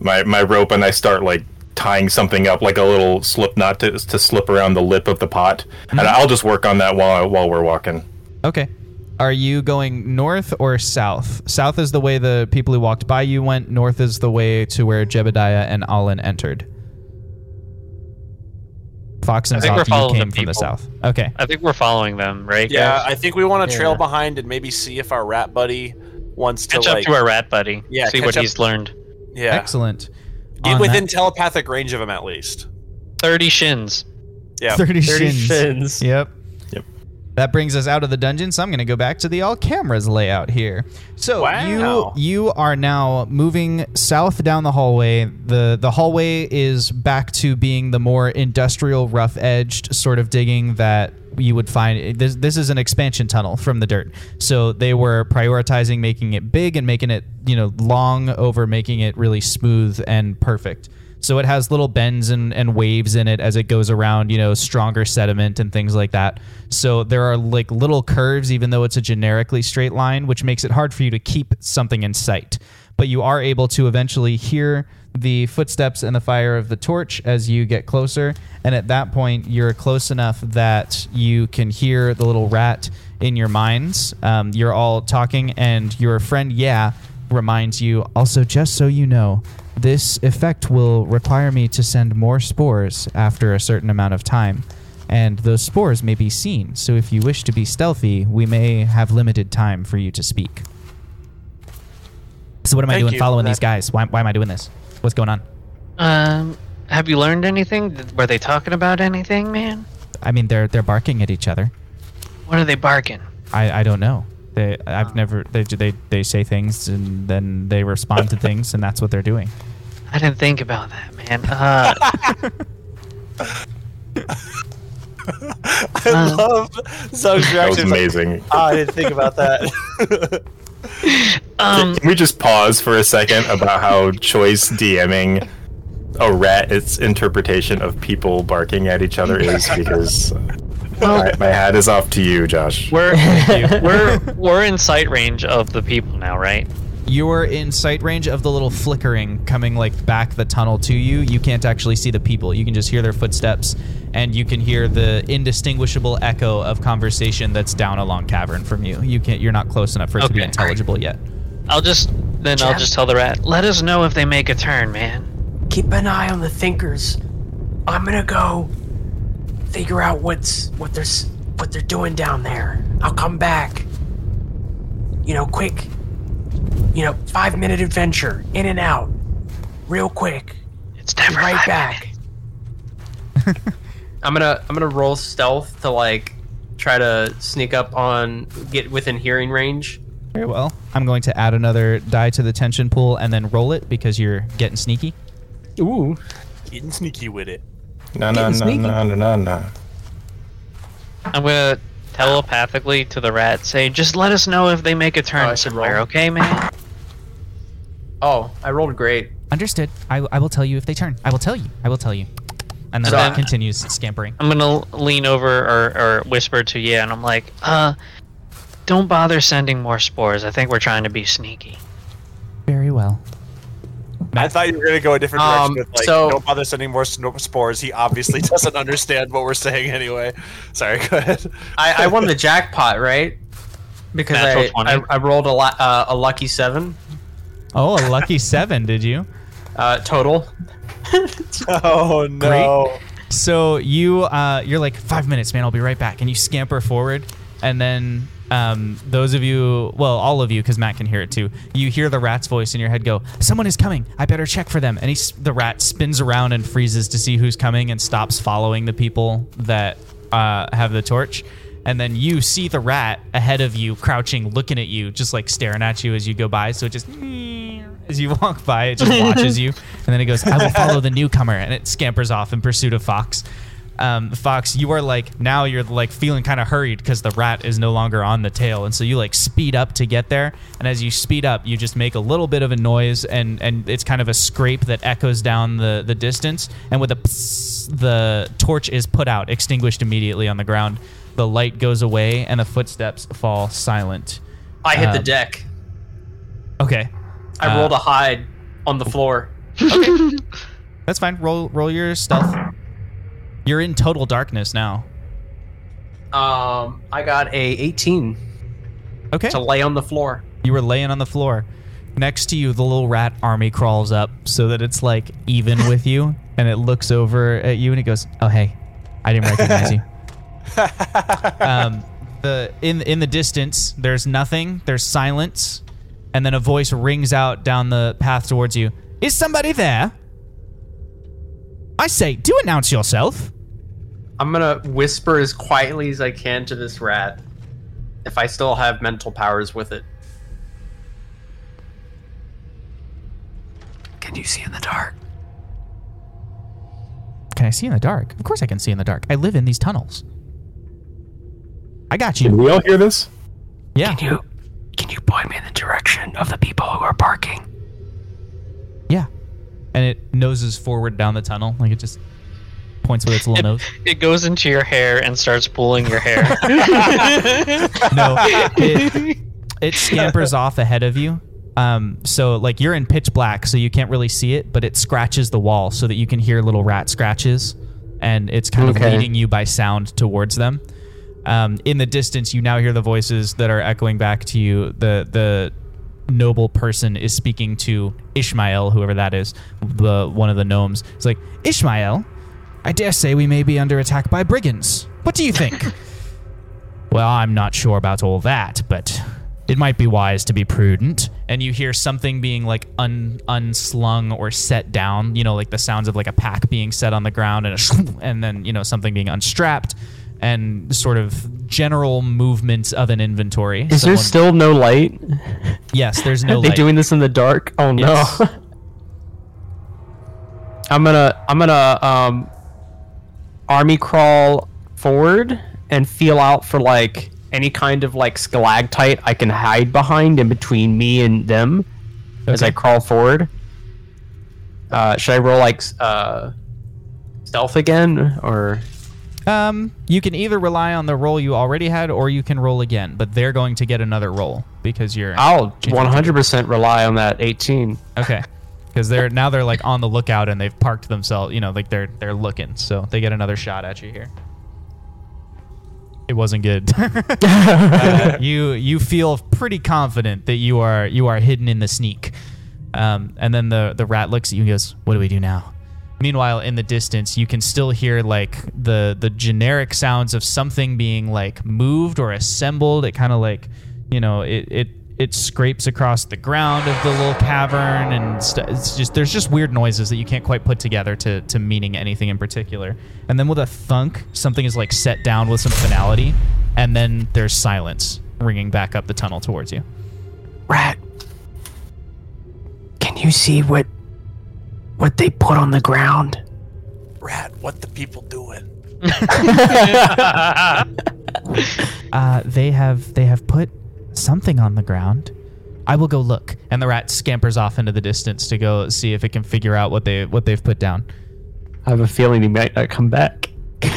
my my rope and I start like tying something up, like a little slip knot to to slip around the lip of the pot, and mm-hmm. I'll just work on that while while we're walking. Okay. Are you going north or south? South is the way the people who walked by you went. North is the way to where Jebediah and Alin entered. Fox and I think we're Zoth, you following the came from the south. Okay. I think we're following them, right? yeah, guys? I think we want to trail Yeah. behind and maybe see if our rat buddy wants to catch up like, to our rat buddy. Yeah, see what up- he's learned. yeah, Excellent. Get within that- telepathic range of him at least. Thirty shins. Yeah, 30, 30 shins. shins. Yep. Yep. That brings us out of the dungeon, so I'm going to go back to the all cameras layout here. So Wow. you you are now moving south down the hallway. the The hallway is back to being the more industrial, rough edged sort of digging that you would find. This this is an expansion tunnel from the dirt, so they were prioritizing making it big and making it you know long over making it really smooth and perfect. So it has little bends and, and waves in it as it goes around, you know, stronger sediment and things like that. So there are like little curves, even though it's a generically straight line, which makes it hard for you to keep something in sight. But you are able to eventually hear the footsteps and the fire of the torch as you get closer. And at that point, you're close enough that you can hear the little rat in your minds. Um, you're all talking, and your friend, yeah, reminds you also, just so you know, this effect will require me to send more spores after a certain amount of time. And those spores may be seen, so if you wish to be stealthy, we may have limited time for you to speak. So, what am I doing you following for these guys? Why, why am I doing this? What's going on? Um, have you learned anything? Were they talking about anything, man? I mean, they're they're barking at each other. What are they barking? I, I don't know. They I've never they they they say things and then they respond to things and that's what they're doing. I didn't think about that, man. Uh, I love Zug's That was reaction. Like, amazing. "Ah, I didn't think about that. Um, Can we just pause for a second about how choice DMing a rat its interpretation of people barking at each other is? Because my, my hat is off to you, Josh. we're we're we're in sight range of the people now, right? You're in sight range of the little flickering coming like back the tunnel to you. You can't actually see the people. You can just hear their footsteps and you can hear the indistinguishable echo of conversation that's down a long cavern from you. You can't you're not close enough for it to be Okay. intelligible yet. I'll just then I'll just tell the rat. Let us know if they make a turn, man. Keep an eye on the thinkers. I'm gonna go figure out what's what they're what they're doing down there. I'll come back. You know, quick. You know, five minute adventure, in and out, real quick. It's Be right five back. I'm gonna I'm gonna roll stealth to like try to sneak up on get within hearing range. Very well. I'm going to add another die to the tension pool and then roll it because you're getting sneaky. Ooh. Getting sneaky with it. No, no, no, no, no, no, no. I'm gonna telepathically to the rat say, just let us know if they make a Oh, turn I should somewhere, roll. okay, man? Oh, I rolled great. Understood. I, I will tell you if they turn. I will tell you. I will tell you. And then So it I'm- continues scampering. I'm gonna lean over or, or whisper to yeah, and I'm like, uh, don't bother sending more spores. I think we're trying to be sneaky. Very well. I thought you were gonna go a different direction Um, with like, so- don't bother sending more sno- spores. He obviously doesn't understand what we're saying anyway. Sorry, go ahead. I, I won the jackpot, right? Because Natural I, 20. I I rolled a la- uh, a lucky seven Oh, a lucky seven, did you? uh, total. Oh no! So you uh, you're like five minutes, man. I'll be right back, and you scamper forward, and then um, those of you, well, all of you, because Matt can hear it too. You hear the rat's voice in your head go, "Someone is coming. I better check for them." And he, the rat spins around and freezes to see who's coming, and stops following the people that uh, have the torch. And then you see the rat ahead of you, crouching, looking at you, just like staring at you as you go by. So it just as you walk by, it just watches you, and then it goes, "I will follow the newcomer," and it scampers off in pursuit of Fox. Um, Fox, you are like now you're like feeling kind of hurried because the rat is no longer on the tail, and so you like speed up to get there. And as you speed up, you just make a little bit of a noise, and and it's kind of a scrape that echoes down the the distance. And with a psst, the torch is put out, extinguished immediately on the ground. The light goes away, and the footsteps fall silent. I hit the Um, deck. Okay, I uh, rolled a hide on the floor. That's fine. Roll roll your stealth. You're in total darkness now. Um, I got a 18 Okay. to lay on the floor. You were laying on the floor. Next to you, the little rat army crawls up so that it's like even with you, and it looks over at you and it goes, "Oh hey, I didn't recognize you." um, the in in the distance, there's nothing. There's silence, and then a voice rings out down the path towards you. Is somebody there? I say, do announce yourself. I'm gonna whisper as quietly as I can to this rat. If I still have mental powers with it. Can you see in the dark? Can I see in the dark? Of course I can see in the dark. I live in these tunnels. I got Did you. we all hear this? Yeah. Can you can you point me in the direction of the people who are barking? Yeah. And it noses forward down the tunnel. Like it just points with its little nose. It goes into your hair and starts pulling your hair. No. It, it scampers off ahead of you. Um, so like you're in pitch black, so you can't really see it, but it scratches the wall so that you can hear little rat scratches, and it's kind of leading you by sound towards them. Um, in the distance, you now hear the voices that are echoing back to you. The the noble person is speaking to Ishmael, whoever that is, the one of the gnomes. It's like Ishmael, I dare say we may be under attack by brigands. What do you think? well, I'm not sure about all that, but it might be wise to be prudent. And you hear something being like un- unslung or set down, you know, like the sounds of like a pack being set on the ground and a and then, you know, something being unstrapped and sort of general movements of an inventory. Is there still no light? Yes, there's no. Are they light. doing this in the dark? Oh no. Yes. I'm gonna I'm gonna um army crawl forward and feel out for like any kind of like stalactite I can hide behind in between me and them as I crawl forward. Uh, should I roll like uh, stealth again or? Um, you can either rely on the roll you already had, or you can roll again. But they're going to get another roll because you're I'll 100% rely on that 18. Okay. Because they're now they're like on the lookout and they've parked themselves. You know, like they're they're looking, so they get another shot at you here. It wasn't good. Uh, you you feel pretty confident that you are you are hidden in the sneak. Um, and then the the rat looks at you and goes, "What do we do now?" Meanwhile, in the distance, you can still hear like the the generic sounds of something being like moved or assembled. It kind of like, you know, it it it scrapes across the ground of the little cavern, and st- it's just there's just weird noises that you can't quite put together to to meaning anything in particular. And then with a thunk, something is like set down with some finality, and then there's silence ringing back up the tunnel towards you. Rat, can you see what what they put on the ground? Rat, what the people doing? Uh, they have they have put something on the ground. I will go look. And the rat scampers off into the distance to go see if it can figure out what they what they've put down. I have a feeling he might not come back.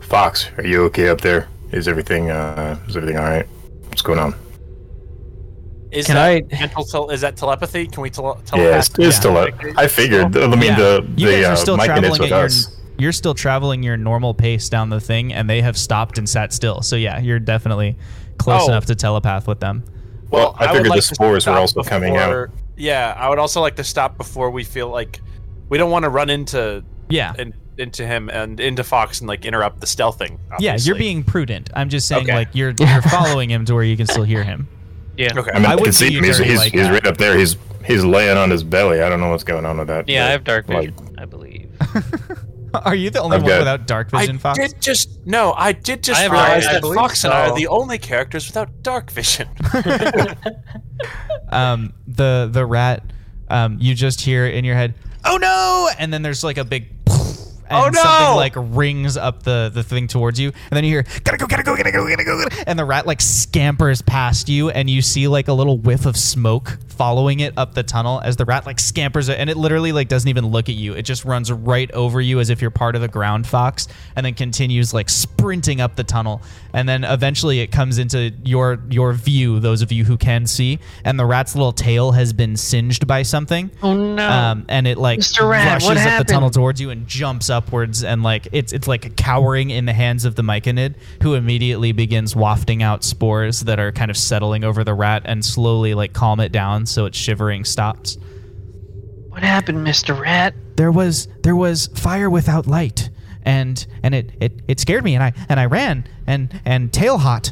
Fox, are you okay up there? Is everything uh is everything all right? What's going on? Is Can that I- mental tel- is that telepathy? Can we tele- Yeah, it's, telepath? it's still up. I figured. I mean, the you the guys are uh, still Mike is traveling with at your us. you're still traveling your normal pace down the thing, and they have stopped and sat still. So yeah, you're definitely close Oh. enough to telepath with them. Well, I would figured like the to spores were stop also coming out. Yeah, I would also like to stop before we feel like we don't want to run into Yeah. in, into him and into Fox and like interrupt the stealthing. Yeah, you're being prudent. I'm just saying, Okay. like you're you're following him to where you can still hear him. Yeah. okay. I mean, I I, can see him. He's, he's, like he's right up there. He's he's laying on his belly. I don't know what's going on with that. Yeah, I have dark like, vision, I believe. Are you the only I've one got- without dark I vision, Fox? did just no. I did just I realize I that believe Fox and I are the only characters without dark vision. um, the the rat, um, you just hear in your head, "Oh no!" and then there's like a big. And Oh, no! Something like rings up the, the thing towards you, and then you hear "gotta go, gotta go, gotta go, gotta go," gotta-" and the rat like scampers past you, and you see like a little whiff of smoke following it up the tunnel as the rat like scampers it, and it literally like doesn't even look at you. It just runs right over you as if you're part of the ground fox, and then continues like sprinting up the tunnel, and then eventually it comes into your your view, those of you who can see, and the rat's little tail has been singed by something. Oh no. Um, and it like Mr. Rat, rushes what up the tunnel towards you and jumps upwards and like it's it's like cowering in the hands of the Myconid, who immediately begins wafting out spores that are kind of settling over the rat and slowly like calm it down so its shivering stops. what happened, Mr. Rat? There was there was fire without light, and and it it, it scared me and I and I ran and and tail hot.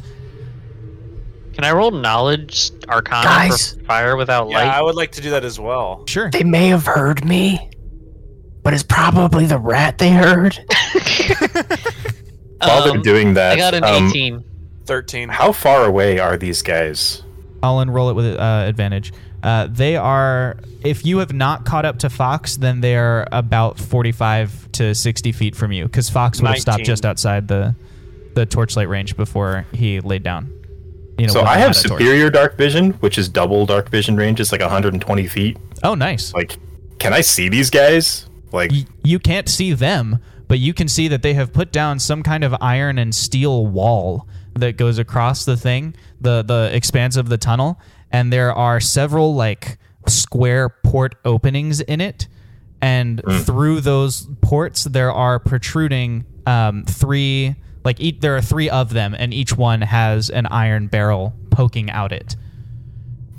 Can I roll knowledge arcana Guys. for fire without light? yeah, I would like to do that as well. Sure. They may have heard me, but it's probably the rat they heard. While they're Um, doing that, I got an um, 18. Thirteen. how far away are these guys? I'll enroll it with uh, advantage. Uh, they are, if you have not caught up to Fox, then they are about 45 to 60 feet from you, because Fox would have stopped 19. just outside the the torchlight range before he laid down. You know, So when I they have had a torch. superior dark vision, which is double dark vision range. It's like 120 feet. Oh, nice. Like, can I see these guys? Like, Y- you can't see them, but you can see that they have put down some kind of iron and steel wall that goes across the thing, the the expanse of the tunnel, and there are several like square port openings in it, and through those ports there are protruding um, three like each, there are three of them, and each one has an iron barrel poking out it.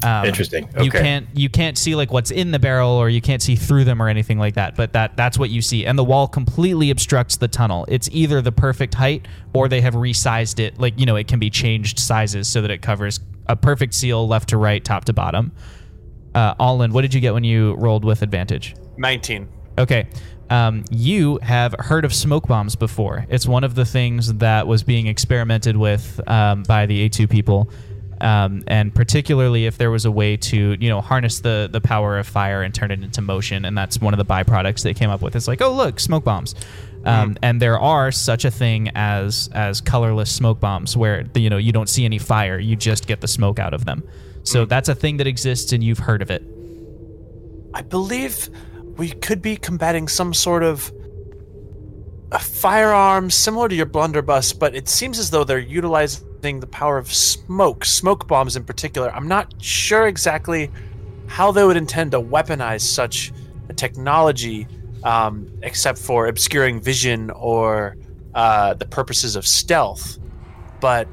Um, Interesting. You can't you can't see like what's in the barrel or you can't see through them or anything like that. But that that's what you see, and the wall completely obstructs the tunnel. It's either the perfect height or they have resized it. Like you know, it can be changed sizes so that it covers a perfect seal left to right, top to bottom. Uh, Allin, what did you get when you rolled with advantage? Nineteen. Okay. Um, you have heard of smoke bombs before. It's one of the things that was being experimented with um, by the A2 people Um, and particularly if there was a way to, you know, harness the the power of fire and turn it into motion, and that's one of the byproducts they came up with. It's like, oh look, smoke bombs, um, and there are such a thing as as colorless smoke bombs, where you know you don't see any fire, you just get the smoke out of them. So that's a thing that exists, and you've heard of it. I believe we could be combating some sort of a firearm similar to your blunderbuss, but it seems as though they're utilizing the power of smoke, smoke bombs in particular. I'm not sure exactly how they would intend to weaponize such a technology, um, except for obscuring vision or uh, the purposes of stealth, but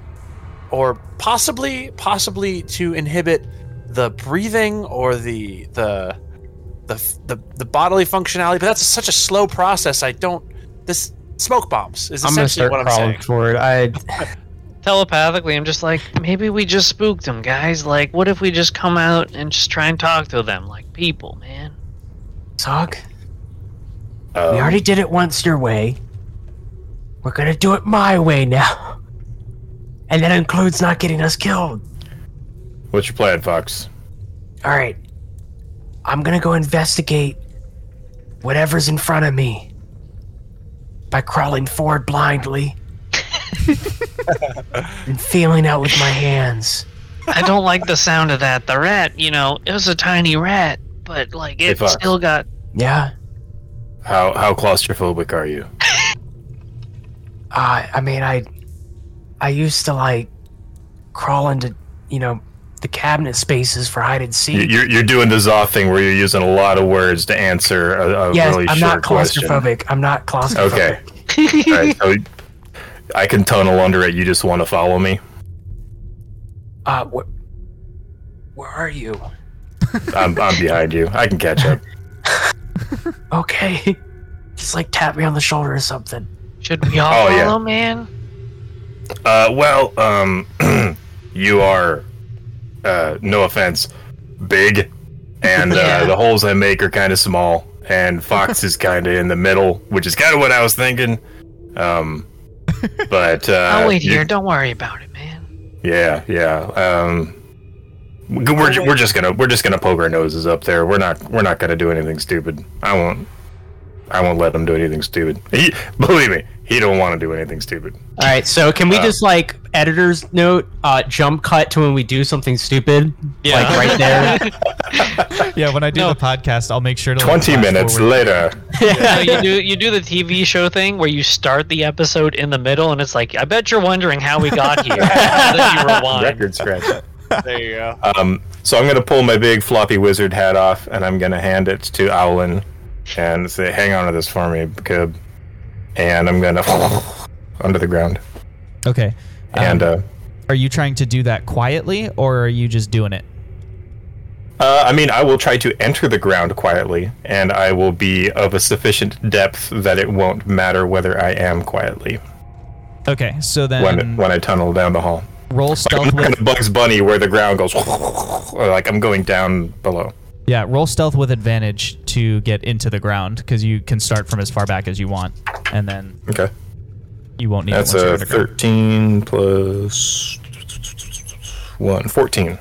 or possibly possibly to inhibit the breathing or the the the the, the bodily functionality. But that's such a slow process. I don't. This smoke bombs is I'm essentially what I'm crawling saying. forward. I Telepathically, I'm just like, maybe we just spooked them, guys. Like, what if we just come out and just try and talk to them like people, man? Zog, Um, we already did it once your way. We're gonna do it my way now. And that includes not getting us killed. What's your plan, Fox? Alright. I'm gonna go investigate whatever's in front of me by crawling forward blindly and feeling out with my hands. I don't like the sound of that. The rat, you know, it was a tiny rat, but like it Fox. still got. Yeah? How how claustrophobic are you? Uh, I mean, I, I used to like crawl into, you know, the cabinet spaces for hide and You- seek. You're you're doing the Zoth thing where you're using a lot of words to answer a, a yes, really I'm short not question. claustrophobic. I'm not claustrophobic. Okay. All right. So I can tunnel under it. You just want to follow me. Uh, wh- where are you? I'm I'm behind you. I can catch up. Okay. Just like tap me on the shoulder or something. Should we all Oh, yeah. follow, man? Uh, well, um, you are, uh, no offense, big, and uh, Yeah. the holes I make are kind of small, and Fox is kind of in the middle, which is kind of what I was thinking. Um, but uh, I'll wait you- here. Don't worry about it, man. Yeah, yeah. Um, we're we're just gonna we're just gonna poke our noses up there. We're not we're not gonna do anything stupid. I won't. I won't let them do anything stupid. He, believe me, he don't want to do anything stupid. all right. So can we Uh, just like editor's note, uh, jump cut to when we do something stupid, Yeah. like right there. Yeah, when I do No. the podcast, I'll make sure to Twenty flash minutes forward. later. No, you do you do the TV show thing where you start the episode in the middle, and it's like, I bet you're wondering how we got here. you. Record scratch. There you go. Um, so I'm gonna pull my big floppy wizard hat off, and I'm gonna hand it to Owlin, and say, "Hang on to this for me, Cub." And I'm gonna under the ground. Okay. And Um, uh, are you trying to do that quietly, or are you just doing it? uh, I mean, I will try to enter the ground quietly, and I will be of a sufficient depth that it won't matter whether I am quietly Okay, so then when when I tunnel down the hall. roll I'm stealth with Bugs Bunny where the ground goes, like I'm going down below. Yeah, roll stealth with advantage to get into the ground because you can start from as far back as you want, and then Okay. you won't need That's it once a. 13 plus 1. 14.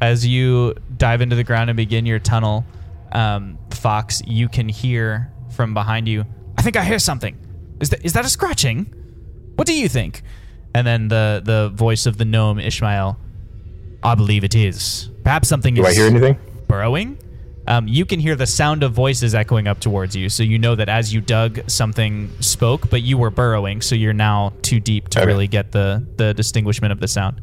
As you dive into the ground and begin your tunnel, um, Fox, you can hear from behind you. I think I hear something. Is that is that a scratching? What do you think? And then the the voice of the gnome Ishmael. I believe it is. Perhaps something Do is I hear anything? burrowing. Um, you can hear the sound of voices echoing up towards you, so you know that as you dug, something spoke, but you were burrowing, so you're now too deep to Okay. really get the the distinguishment of the sound.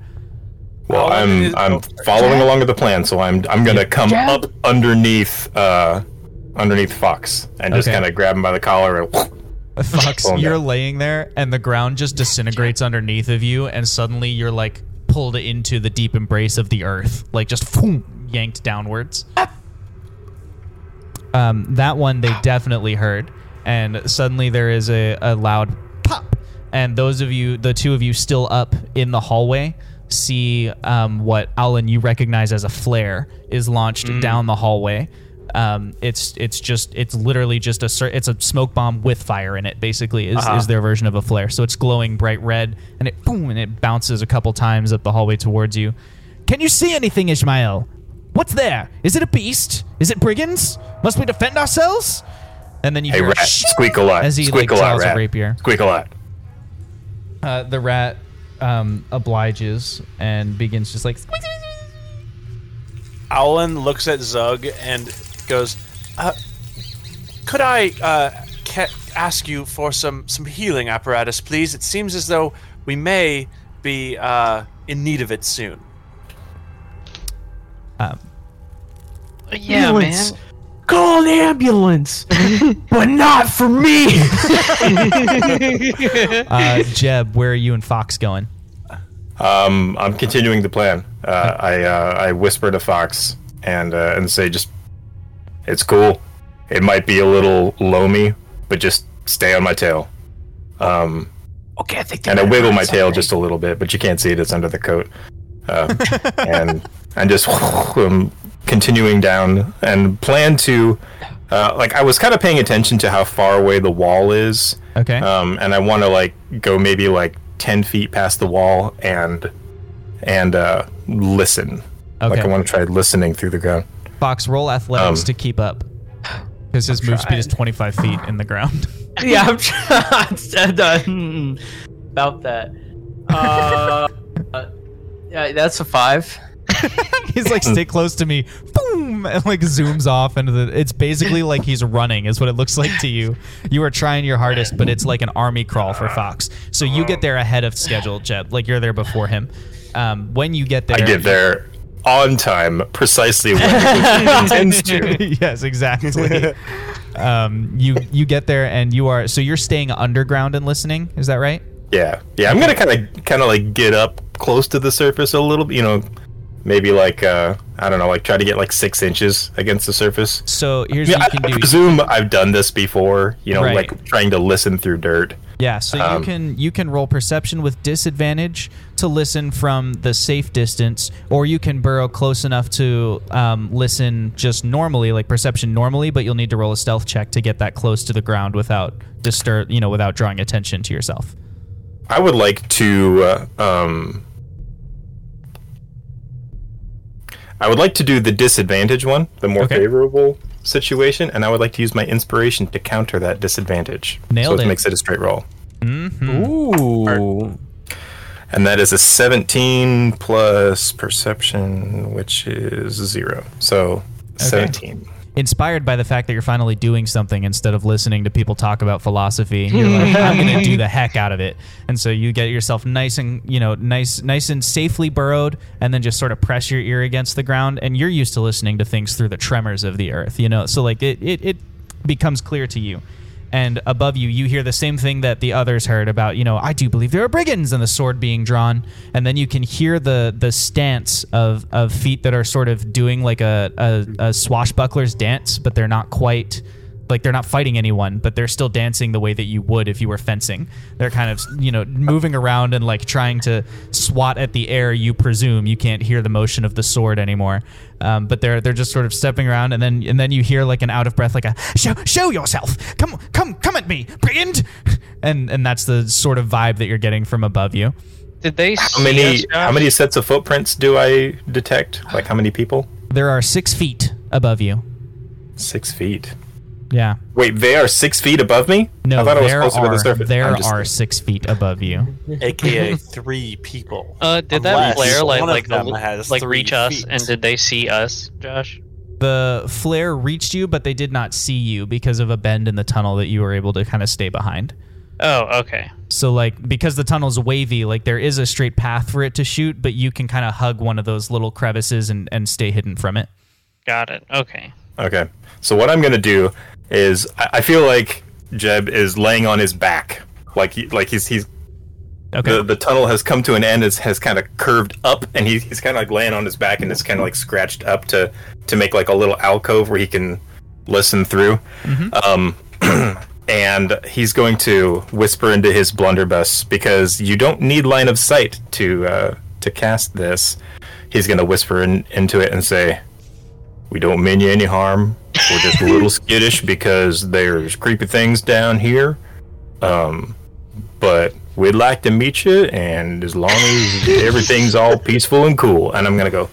Well, I'm I'm following along with the plan, so I'm I'm gonna come Jab. up underneath uh underneath Fox and just Okay. kind of grab him by the collar and Fox, Oh, no. you're laying there, and the ground just disintegrates underneath of you, and suddenly you're like pulled into the deep embrace of the earth, like just phoom, yanked downwards. Um, that one they definitely heard, and suddenly there is a, a loud pop, and those of you, the two of you still up in the hallway, see um, what Alan you recognize as a flare is launched down the hallway. Um, it's it's just it's literally just a it's a smoke bomb with fire in it. Basically, is, Uh-huh. is their version of a flare. So it's glowing bright red, and it boom, and it bounces a couple times up the hallway towards you. Can you see anything, Ishmael? What's there? Is it a beast? Is it brigands? Must we defend ourselves? And then you Hey, hear a rat, shh squeak a lot. as he squeak like a lot, draws rat. a rapier. Squeak a lot. Uh, the rat um, obliges and begins just like Owlin looks at Zug and goes, uh, "Could I uh, ca- ask you for some some healing apparatus, please? It seems as though we may be uh, in need of it soon." um, Yeah, Ambulance. man. Call an ambulance, but not for me. uh, Jeb, where are you and Fox going? Um, I'm continuing the plan. Uh, I uh, I whisper to Fox and uh, and say just, it's cool. It might be a little loamy, but just stay on my tail. Um, okay, I think. and I wiggle my tail something. just a little bit, but you can't see it. It's under the coat. Um, and and just um, continuing down and plan to, uh, like I was kind of paying attention to how far away the wall is. Okay. Um, and I want to like go maybe like ten feet past the wall and and uh, listen. Like I want to try listening through the ground. Fox, roll athletics um, to keep up. Because his move speed is 25 feet in the ground. yeah, I'm trying uh, about that. Uh, uh, yeah, that's a five. he's like, stay close to me. Boom! And like zooms off into the. It's basically like he's running, is what it looks like to you. You are trying your hardest, but it's like an army crawl for Fox. So you get there ahead of schedule, Jeb. Like you're there before him. Um, when you get there. I get there on time, precisely when it intends to. yes, exactly. um, you you get there and you are so you're staying underground and listening. Is that right? Yeah, yeah. I'm gonna kind of, kind of like get up close to the surface a little. bit, You know, maybe like uh, I don't know, like try to get like six inches against the surface. So here's I, you can I do. presume I've done this before. You know, Right. like trying to listen through dirt. Yeah, so you Um, can you can roll perception with disadvantage to listen from the safe distance, or you can burrow close enough to um, listen just normally, like perception normally, but you'll need to roll a stealth check to get that close to the ground without disturb, you know, without drawing attention to yourself. I would like to. Uh, um, I would like to do the disadvantage one, the more Okay. favorable situation, and I would like to use my inspiration to counter that disadvantage. Nailed so it. it makes it a straight roll. Ooh. And that is a 17 plus perception, which is zero. So 17. Inspired by the fact that you're finally doing something instead of listening to people talk about philosophy, you're like, I'm gonna do the heck out of it. And so you get yourself nice and you know, nice nice and safely burrowed, and then just sort of press your ear against the ground. And you're used to listening to things through the tremors of the earth, you know. So like it it, it becomes clear to you. And above you, you hear the same thing that the others heard about, you know, I do believe there are brigands and the sword being drawn. And then you can hear the the stance of, of feet that are sort of doing like a, a, a swashbuckler's dance, but they're not quite like they're not fighting anyone, but they're still dancing the way that you would if you were fencing. They're kind of, you know, moving around and like trying to swat at the air. You presume you can't hear the motion of the sword anymore, um, but they're they're just sort of stepping around, and then and then you hear like an out of breath, like a show show yourself, come come come at me, brigand, and and that's the sort of vibe that you're getting from above you. Did they How see many how many sets of footprints do I detect? Like how many people? There are six feet above you. Six feet. Yeah. Wait, they are six feet above me? No, I thought I was there closer to are the surface. there I'm just- are six feet above you. AKA three people. Uh, did that flare like like the- has like three reach us? And did they see us, Josh? The flare reached you, but they did not see you because of a bend in the tunnel that you were able to kind of stay behind. Oh, okay. So like because the tunnel's wavy, like there is a straight path for it to shoot, but you can kind of hug one of those little crevices and, and stay hidden from it. Got it. Okay. Okay. So what I'm gonna do is I, I feel like Jeb is laying on his back, like he, like he's he's Okay. the, the tunnel has come to an end. It's, has kind of curved up, and he, he's kind of like laying on his back, and it's kind of like scratched up to to make like a little alcove where he can listen through. Um, and he's going to whisper into his blunderbuss because you don't need line of sight to uh, to cast this. He's going to whisper in, into it and say, "We don't mean you any harm. we're just a little skittish because there's creepy things down here. Um, but we'd like to meet you, and as long as everything's all peaceful and cool, and I'm gonna go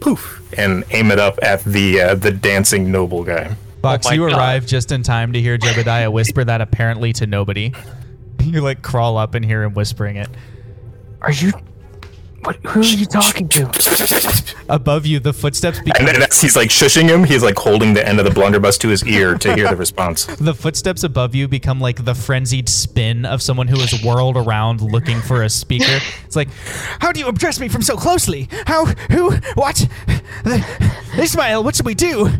poof and aim it up at the uh, the dancing noble guy. Fox, my you God. arrive just in time to hear Jebediah whisper that apparently to nobody. You like crawl up and hear him whispering it. Are you? What? Who are you talking to? Above you, the footsteps And become then as he's like shushing him, he's like holding the end of the blunderbuss to his ear to hear the response. the footsteps above you become like the frenzied spin of someone who is whirled around looking for a speaker. It's like, how do you address me from so closely? How? Who? What? Ishmael, what should we do?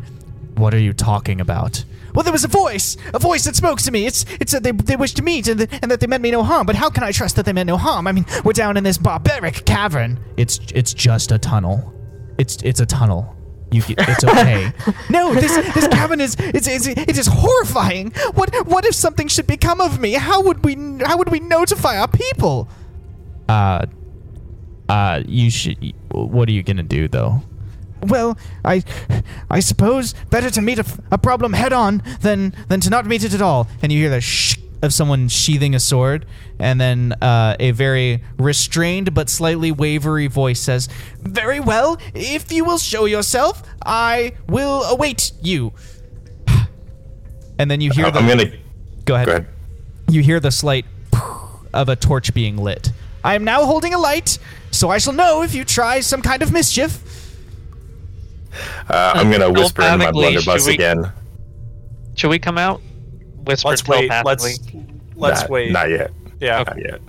What are you talking about? Well, there was a voice, a voice that spoke to me. It's it's that they, they wished to meet and, and that they meant me no harm. But how can I trust that they meant no harm? I mean, we're down in this barbaric cavern. It's it's just a tunnel. It's it's a tunnel. You, it's okay. no, this this cavern is it's, it's it is horrifying. What what if something should become of me? How would we how would we notify our people? Uh, uh, you should. What are you gonna do though? Well, I, I suppose better to meet a problem head on than than to not meet it at all. And you hear the shh of someone sheathing a sword, and then uh, a very restrained but slightly wavery voice says, "Very well. If you will show yourself, I will await you." And then you hear the. I'm gonna go ahead go ahead. you hear the slight of a torch being lit. I am now holding a light, so I shall know if you try some kind of mischief. Uh, I'm gonna whisper into my blunderbuss should we- again. Should we come out? Whisper Let's wait. Let's let's Not- wait. Not yet. Yeah. Not yet.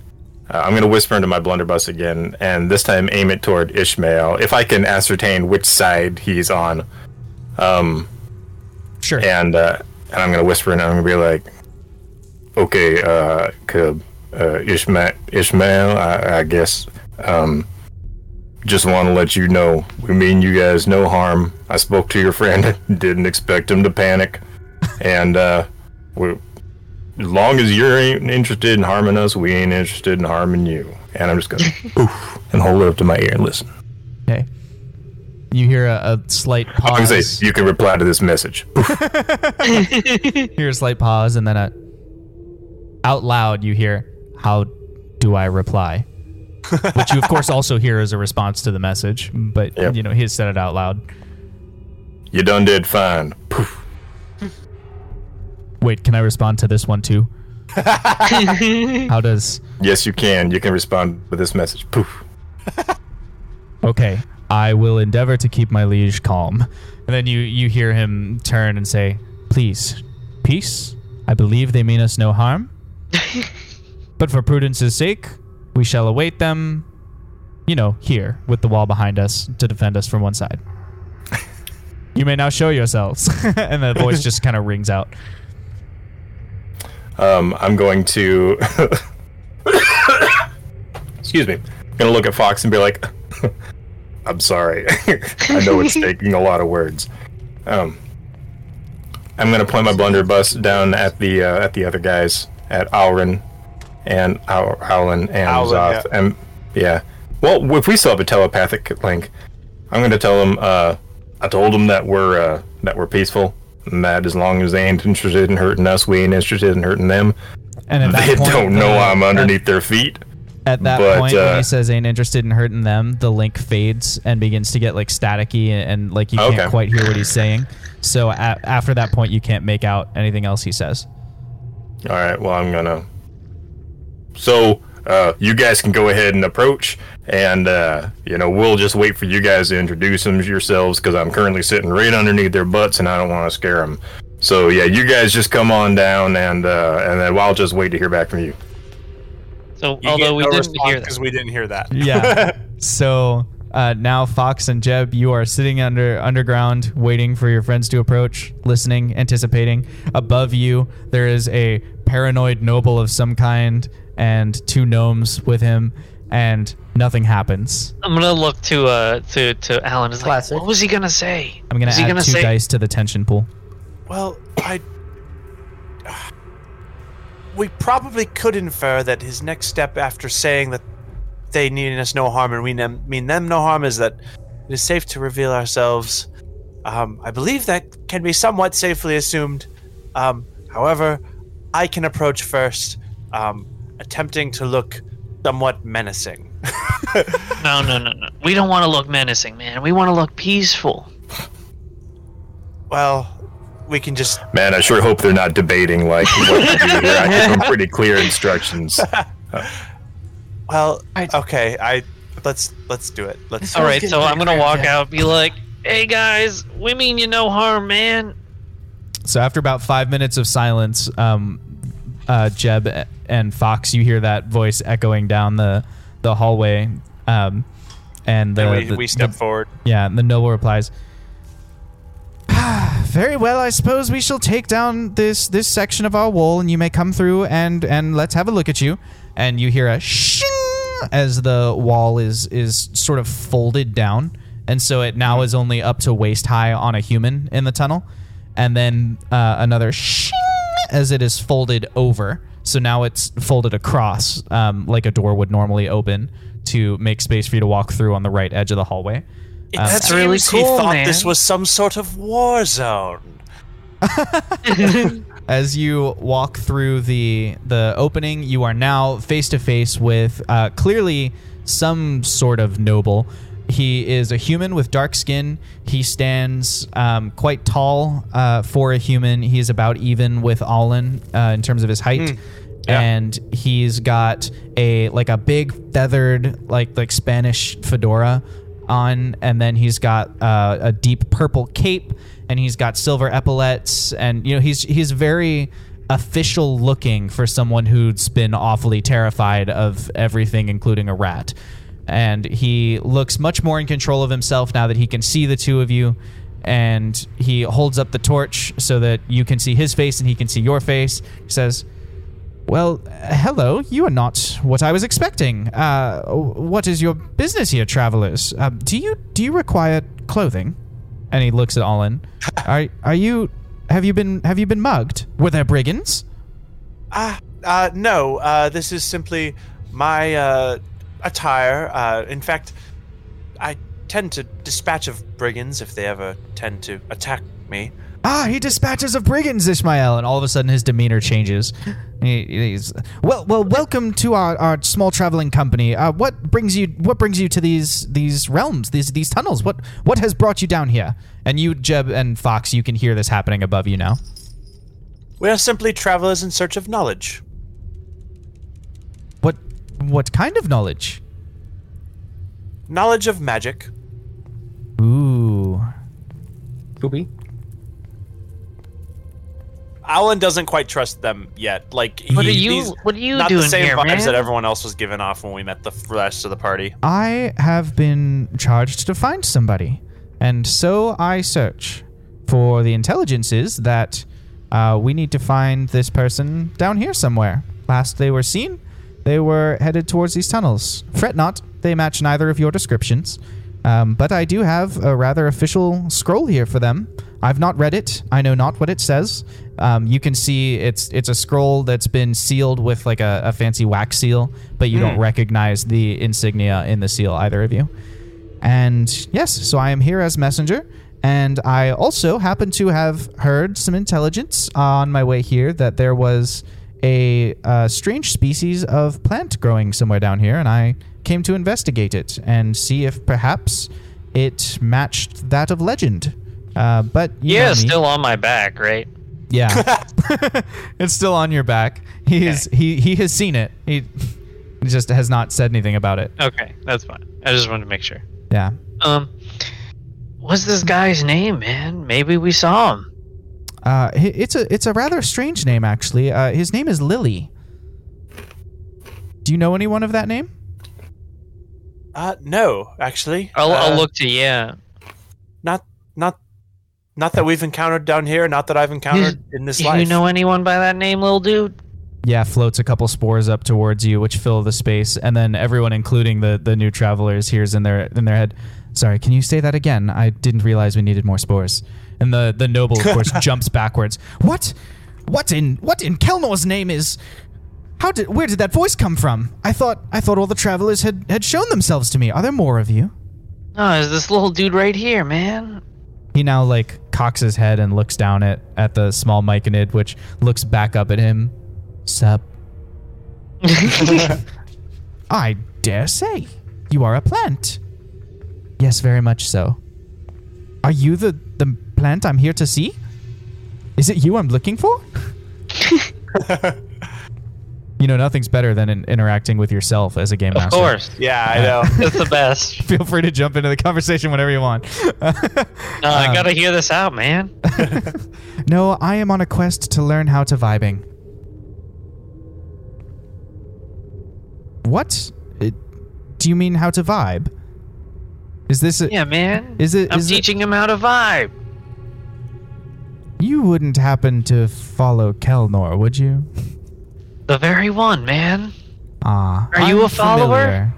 Uh, I'm gonna whisper into my blunderbuss again, and this time aim it toward Ishmael. If I can ascertain which side he's on, um, Sure. and uh, and I'm gonna whisper and I'm gonna be like, "Okay, uh, Cub, uh, Ishmael, Ishmael, I, I guess, um, just want to let you know we mean you guys no harm. I spoke to your friend, didn't expect him to panic, and uh, we, as long as you ain't interested in harming us, we ain't interested in harming you. And I'm just gonna poof and hold it up to my ear and listen. Okay. You hear a, a slight I'm pause. say you can reply to this message. Poof. hear a slight pause, and then a, out loud you hear, "How do I reply?" Which you of course also hear as a response to the message, but Yep. you know he has said it out loud. You done did fine. Poof. Wait, can I respond to this one too? How does? Yes, you can. You can respond with this message. Poof. Okay, I will endeavor to keep my liege calm. And then you you hear him turn and say, "Please, peace. I believe they mean us no harm. but for prudence's sake, we shall await them. You know, here with the wall behind us to defend us from one side. You may now show yourselves." and the voice just kind of rings out. Um, I'm going to. Excuse me. I'm gonna look at Fox and be like, "I'm sorry. I know it's taking a lot of words." Um, I'm gonna point my blunderbuss down at the uh, at the other guys at Alrin and Al- Allen and Owlin, Zoth yeah. and yeah. Well, if we still have a telepathic link, I'm gonna tell them. Uh, I told them that we're uh, that we're peaceful, and that as long as they ain't interested in hurting us, we ain't interested in hurting them. And at that They point, don't know the- I'm underneath their feet. At that But, point, when uh, he says ain't interested in hurting them, the link fades and begins to get like staticky and, and like you can't Okay. quite hear what he's saying. So a- after that point, you can't make out anything else he says. All right. Well, I'm gonna. So uh, you guys can go ahead and approach, and uh, you know we'll just wait for you guys to introduce them yourselves because I'm currently sitting right underneath their butts, and I don't want to scare them. So yeah, you guys just come on down, and uh, and then I'll just wait to hear back from you. So You although we no didn't hear because we didn't hear that. Yeah. so uh, now Fox and Jeb, you are sitting under underground, waiting for your friends to approach, listening, anticipating. Above you, there is a paranoid noble of some kind and two gnomes with him, and nothing happens. I'm gonna look to uh to to Alan. Is like, Classic. what was he gonna say? I'm gonna was he add gonna two say? dice to the tension pool. Well, I. We probably could infer that his next step after saying that they need us no harm and we nem- mean them no harm is that it is safe to reveal ourselves Um, I believe that can be somewhat safely assumed. Um, however, I can approach first, um, attempting to look somewhat menacing. No, no, no, no. We don't want to look menacing, man. We want to look peaceful. Well, we can just. Man, I sure hope they're not debating like what to do here. I give them pretty clear instructions. Well, I- okay. I let's let's do it. Let's. All right, so I'm gonna walk cramped, yeah. out, be like, "Hey guys, we mean you no harm, man." So after about five minutes of silence, um, uh, Jeb and Fox, you hear that voice echoing down the the hallway, um, and the, and we, the- we step the- forward. Yeah, and the noble replies, "Ah, "Very well, I suppose we shall take down this this section of our wall, and you may come through and and let's have a look at you." And you hear a shing as the wall is is sort of folded down, and so it now is only up to waist high on a human in the tunnel, and then uh, another shing as it is folded over. So now it's folded across, um, like a door would normally open to make space for you to walk through on the right edge of the hallway. It That's seems really He cool, thought man. this was some sort of war zone. As you walk through the the opening, you are now face to face with uh, clearly some sort of noble. He is a human with dark skin. He stands um, quite tall uh, for a human. He is about even with Allen uh, in terms of his height. Yeah. And he's got a like a big feathered like like Spanish fedora on, and then he's got uh, a deep purple cape, and he's got silver epaulets, and you know he's he's very official looking for someone who's been awfully terrified of everything, including a rat. And he looks much more in control of himself now that he can see the two of you. And he holds up the torch so that you can see his face and he can see your face. He says, well, uh, hello. You are not what I was expecting. Uh, what is your business here, travelers? Uh, do you do you require clothing? And he looks at Olin. Are are you? Have you been have you been mugged? Were there brigands? Ah, uh, no. Uh, this is simply my uh, attire. Uh, in fact, I tend to dispatch of brigands if they ever tend to attack me. Ah, he dispatches of brigands, Ishmael. And all of a sudden, his demeanor changes. He, he's well. Well, welcome to our, our small traveling company. Uh, what brings you? What brings you to these these realms? These these tunnels? What what has brought you down here? And you, Jeb and Fox, you can hear this happening above you now. We are simply travelers in search of knowledge. What what kind of knowledge? Knowledge of magic. Ooh. Poopy. Alan doesn't quite trust them yet. Like, What are you? What are you not doing the same here, vibes man? that everyone else was giving off when we met the rest of the party. I have been charged to find somebody, and so I search for the intelligences that uh, we need to find this person down here somewhere. Last they were seen, they were headed towards these tunnels. Fret not, they match neither of your descriptions. Um, but I do have a rather official scroll here for them. I've not read it. I know not what it says. Um, you can see it's it's a scroll that's been sealed with like a, a fancy wax seal, but you don't recognize the insignia in the seal either of you. And yes, so I am here as messenger. And I also happen to have heard some intelligence on my way here that there was a uh, strange species of plant growing somewhere down here, and I came to investigate it and see if perhaps it matched that of legend. Uh, but you Yeah, know me. still on my back, right? Yeah, it's still on your back. He is he he has seen it. He just has not said anything about it. Okay, that's fine. I just wanted to make sure. Yeah. Um, what's this guy's name, man? Maybe we saw him. Uh, it's a it's a rather strange name actually. Uh, his name is Lily. Do you know anyone of that name? Uh, no, actually. I'll, uh, I'll look to yeah. Not, not, not that we've encountered down here. Not that I've encountered in this life. Do life. you know anyone by that name, little dude? Yeah, floats a couple spores up towards you, which fill the space, and then everyone, including the the new travelers, hears in their in their head, "Sorry, can you say that again? I didn't realize we needed more spores." And the the noble, of course, jumps backwards. What? What in what in Kelnor's name is? How did where did that voice come from? I thought I thought all the travelers had had shown themselves to me. Are there more of you? No, it's this little dude right here, man. He now like cocks his head and looks down at at the small myconid, which looks back up at him. Sup? I dare say you are a plant. Yes, very much so. Are you the the plant I'm here to see? Is it you I'm looking for? you know, nothing's better than in- interacting with yourself as a game master. Of course. Yeah, I know. It's the best. Feel free to jump into the conversation whenever you want. No, I Um, gotta hear this out, man. No, I am on a quest to learn how to vibing. What? It, do you mean how to vibe? Is this a, Yeah, man. Is it- I'm is it- teaching him how to vibe. You wouldn't happen to follow Kelnor, would you? The very one, man. Ah. Are you I'm a follower? familiar.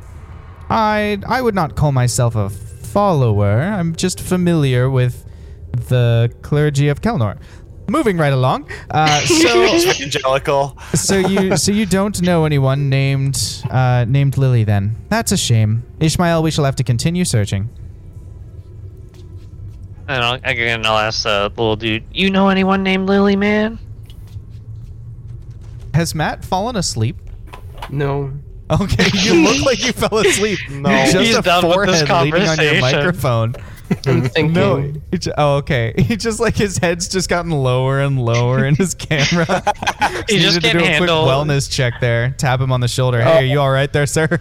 I I would not call myself a follower. I'm just familiar with the clergy of Kelnor. Moving right along. Uh, so Angelical. so you so you don't know anyone named uh, named Lily then? That's a shame. Ishmael, we shall have to continue searching. And I'll, again, I'll ask the little dude. You know anyone named Lily, man? Has Matt fallen asleep? No. Okay, you look like you fell asleep. No. just He's a done with this forehead leaning on your conversation. microphone. I'm thinking. No, he j- oh okay. He just like his head's just gotten lower and lower in his camera. He just needed to can't do a handle- quick wellness check there. Tap him on the shoulder. Hey, are you all right there, sir?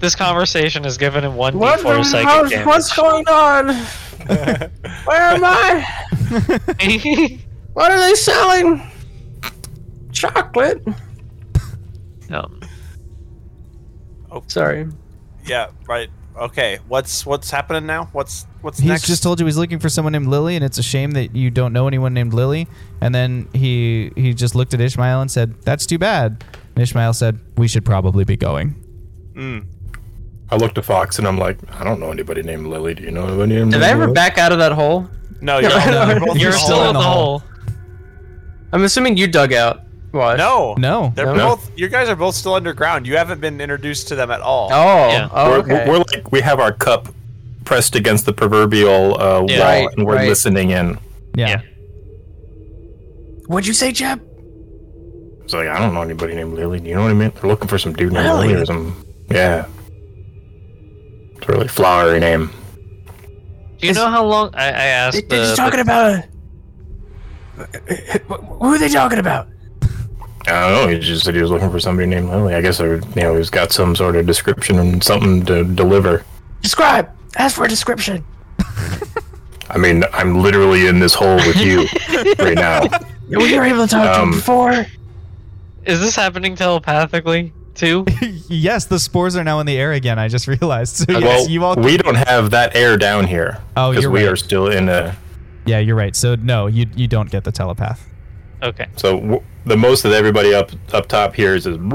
This conversation has given him one What, d4 psychic how's- damage. what's going on? Where am I? What are they selling? Chocolate. um, Sorry. Yeah, right. Okay, what's what's happening now? What's what's He's next? just told you he's looking for someone named Lily, and it's a shame that you don't know anyone named Lily. And then he he just looked at Ishmael and said, "That's too bad." And Ishmael said, "We should probably be going." Mm. I looked at Fox and I'm like, I don't know anybody named Lily. Do you know anybody named Did I ever back out of that hole? No, you're, No, you're both You're in the still hole. in the hole. I'm assuming you dug out. What? No, No, they're No? both. You guys are both still underground. You haven't been introduced to them at all. Oh. Yeah. oh, we're, okay. we're like we have our cup pressed against the proverbial uh, Yeah. wall Right, and we're right. listening in. yeah. Yeah. What'd you say, Jeb? It's like I don't know anybody named Lily. Do you know what I mean? They're looking for some dude named Really? Lily or some. Yeah. It's a really flowery name. Do you know how long I, I asked They're the, just talking about a. Who are they talking about? I don't know. He just said he was looking for somebody named Lily. I guess I would, you know he's got some sort of description and something to deliver. Describe. Ask for a description. I mean, I'm literally in this hole with you right now. We were able to talk to Um, him before. Is this happening telepathically too? yes, the spores are now in the air again. I just realized. So yes, well, you all. we don't have that air down here. Oh, because you're we right. are still in a. yeah, you're right. So no, you you don't get the telepath. Okay. So w- the most that everybody up up top hears is.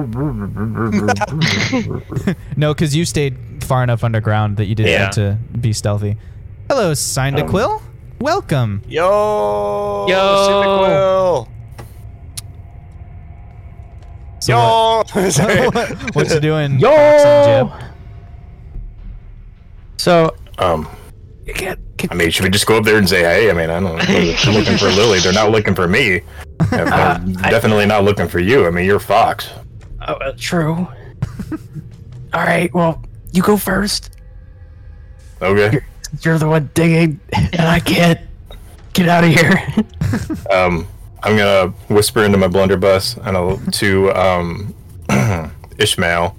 No, because you stayed far enough underground that you didn't Yeah. have to be stealthy. Hello, Signed Um, Quill. Welcome. Yo, Yo. Cyndaquil. So Yo, Sorry. what, what you doing? Yo! Fox and Jeb? So, um, You can't. I mean, should we just go up there and say, "Hey"? I mean, I don't know. They're looking for Lily. They're not looking for me. Uh, they're definitely not looking for you. I mean, you're Fox. Oh, uh, true. All right. Well, you go first. Okay. You're the one digging, and I can't get out of here. Um, I'm gonna whisper into my blunderbuss and I'll, to um, Ishmael,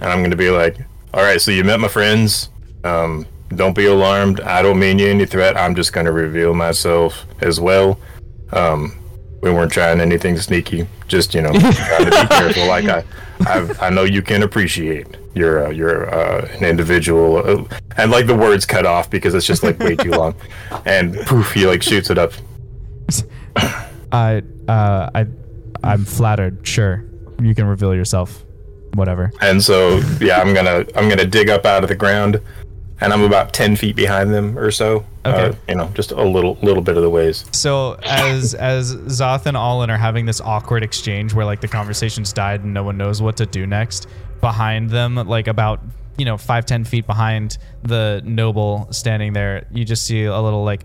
and I'm gonna be like, "All right, so you met my friends. Um, don't be alarmed. I don't mean you any threat. I'm just gonna reveal myself as well. Um, we weren't trying anything sneaky. Just you know, trying to be careful. Like I, I, I know you can appreciate. You're uh, you're uh, an individual, uh, and like the words cut off because it's just like way too long, and poof, he like shoots it up. I uh I I'm flattered. Sure, you can reveal yourself. Whatever. And so, yeah, I'm gonna I'm gonna dig up out of the ground, and I'm about ten feet behind them or so. Okay. Uh, you know, just a little little bit of the ways. So as as Zoth and Allen are having this awkward exchange where like the conversation's died and no one knows what to do next, behind them, like about you know, five ten feet behind the noble standing there, you just see a little like,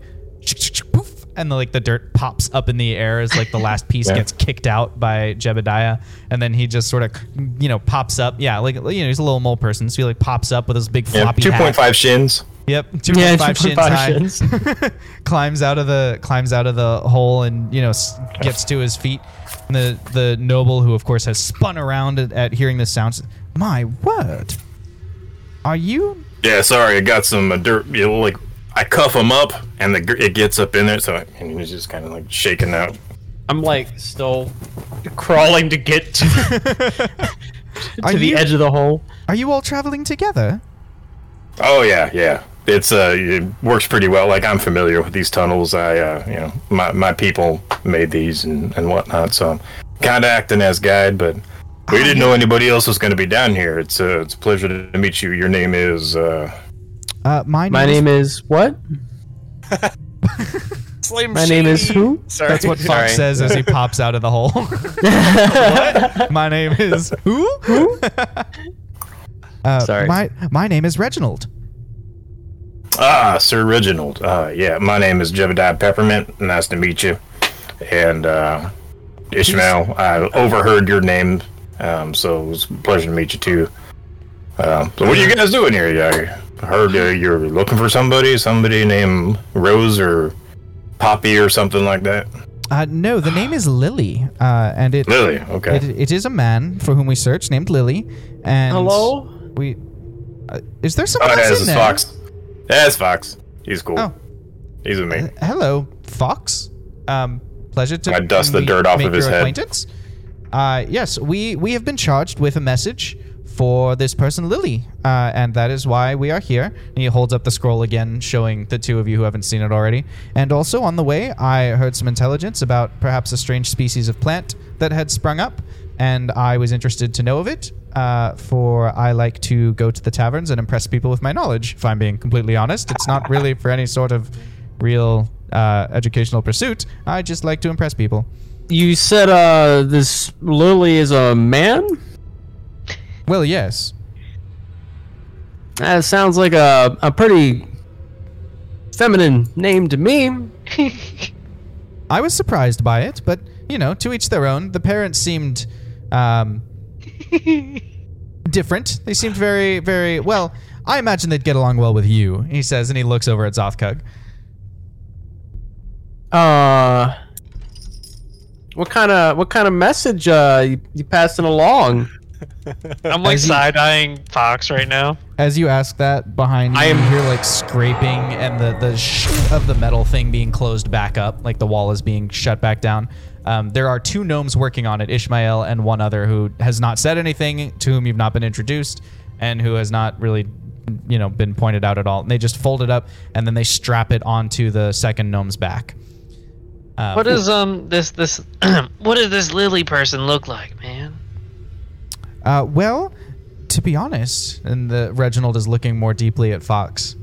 and the, like the dirt pops up in the air as like the last piece Yeah. gets kicked out by Jebediah, and then he just sort of, you know, pops up. Yeah, like you know, he's a little mole person, so he like pops up with his big floppy two hat. point five shins. Yep, Yeah, 2.5 shins 2.5 high. shins. climbs out of the climbs out of the hole and you know gets to his feet. And the the noble, who of course has spun around at, at hearing this sound, says, my word, are you? Yeah, sorry, I got some uh, dirt. You know, like I cuff him up, and the it gets up in there, so I, and he's just kind of like shaking out. I'm like still crawling to get to, to the you- edge of the hole. Are you all traveling together? Oh yeah, yeah. It's uh, it works pretty well. Like I'm familiar with these tunnels. I, uh, you know, my my people made these and and whatnot. So I'm kind of acting as guide, but we didn't know anybody else was going to be down here. It's uh, it's a pleasure to meet you. Your name is uh, Uh, my name My is- name is what? Slim My name is who? Sorry. That's what Fox Sorry. says as he pops out of the hole. what? My name is who? Who? uh, Sorry. My my name is Reginald. ah Sir Reginald. Uh, yeah, my name is Jebediah Peppermint. Nice to meet you. And uh, Ishmael, I overheard your name, um, so it was a pleasure to meet you too. Um, so what are you guys doing here? I heard uh, you're looking for somebody, somebody named Rose or Poppy or something like that. Uh, no, the name is Lily, uh, and it, Lily, okay. it it is a man for whom we search named Lily. And Hello? we uh, is there Oh, yeah, else this in is there? Fox. That's Fox. He's cool. Oh. He's with me. Uh, hello, Fox. Um, pleasure to I dust the dirt off of his your head. acquaintance. Uh, yes, we we have been charged with a message for this person, Lily, uh, and that is why we are here. And he holds up the scroll again, showing the two of you who haven't seen it already. And also on the way, I heard some intelligence about perhaps a strange species of plant that had sprung up, and I was interested to know of it. Uh, for I like to go to the taverns and impress people with my knowledge. If I'm being completely honest, it's not really for any sort of real uh, educational pursuit. I just like to impress people. You said uh this Lily is a man? Well, yes. That sounds like a a pretty feminine name to me. I was surprised by it, but you know, to each their own. The parents seemed um, different. They seemed very, very well. I imagine they'd get along well with you. He says, and he looks over at Zothkug. Uh what kind of what kind of message uh you, you passing along? I'm like side eyeing Fox right now. As you ask that, behind you, I am- you hear like scraping and the the sh- of the metal thing being closed back up, like the wall is being shut back down. Um, there are two gnomes working on it, Ishmael and one other who has not said anything, to whom you've not been introduced, and who has not really, you know, been pointed out at all. And they just fold it up and then they strap it onto the second gnome's back. Uh, does um this this what does this Lily person look like, man? Uh, well, to be honest, and the Reginald is looking more deeply at Fox.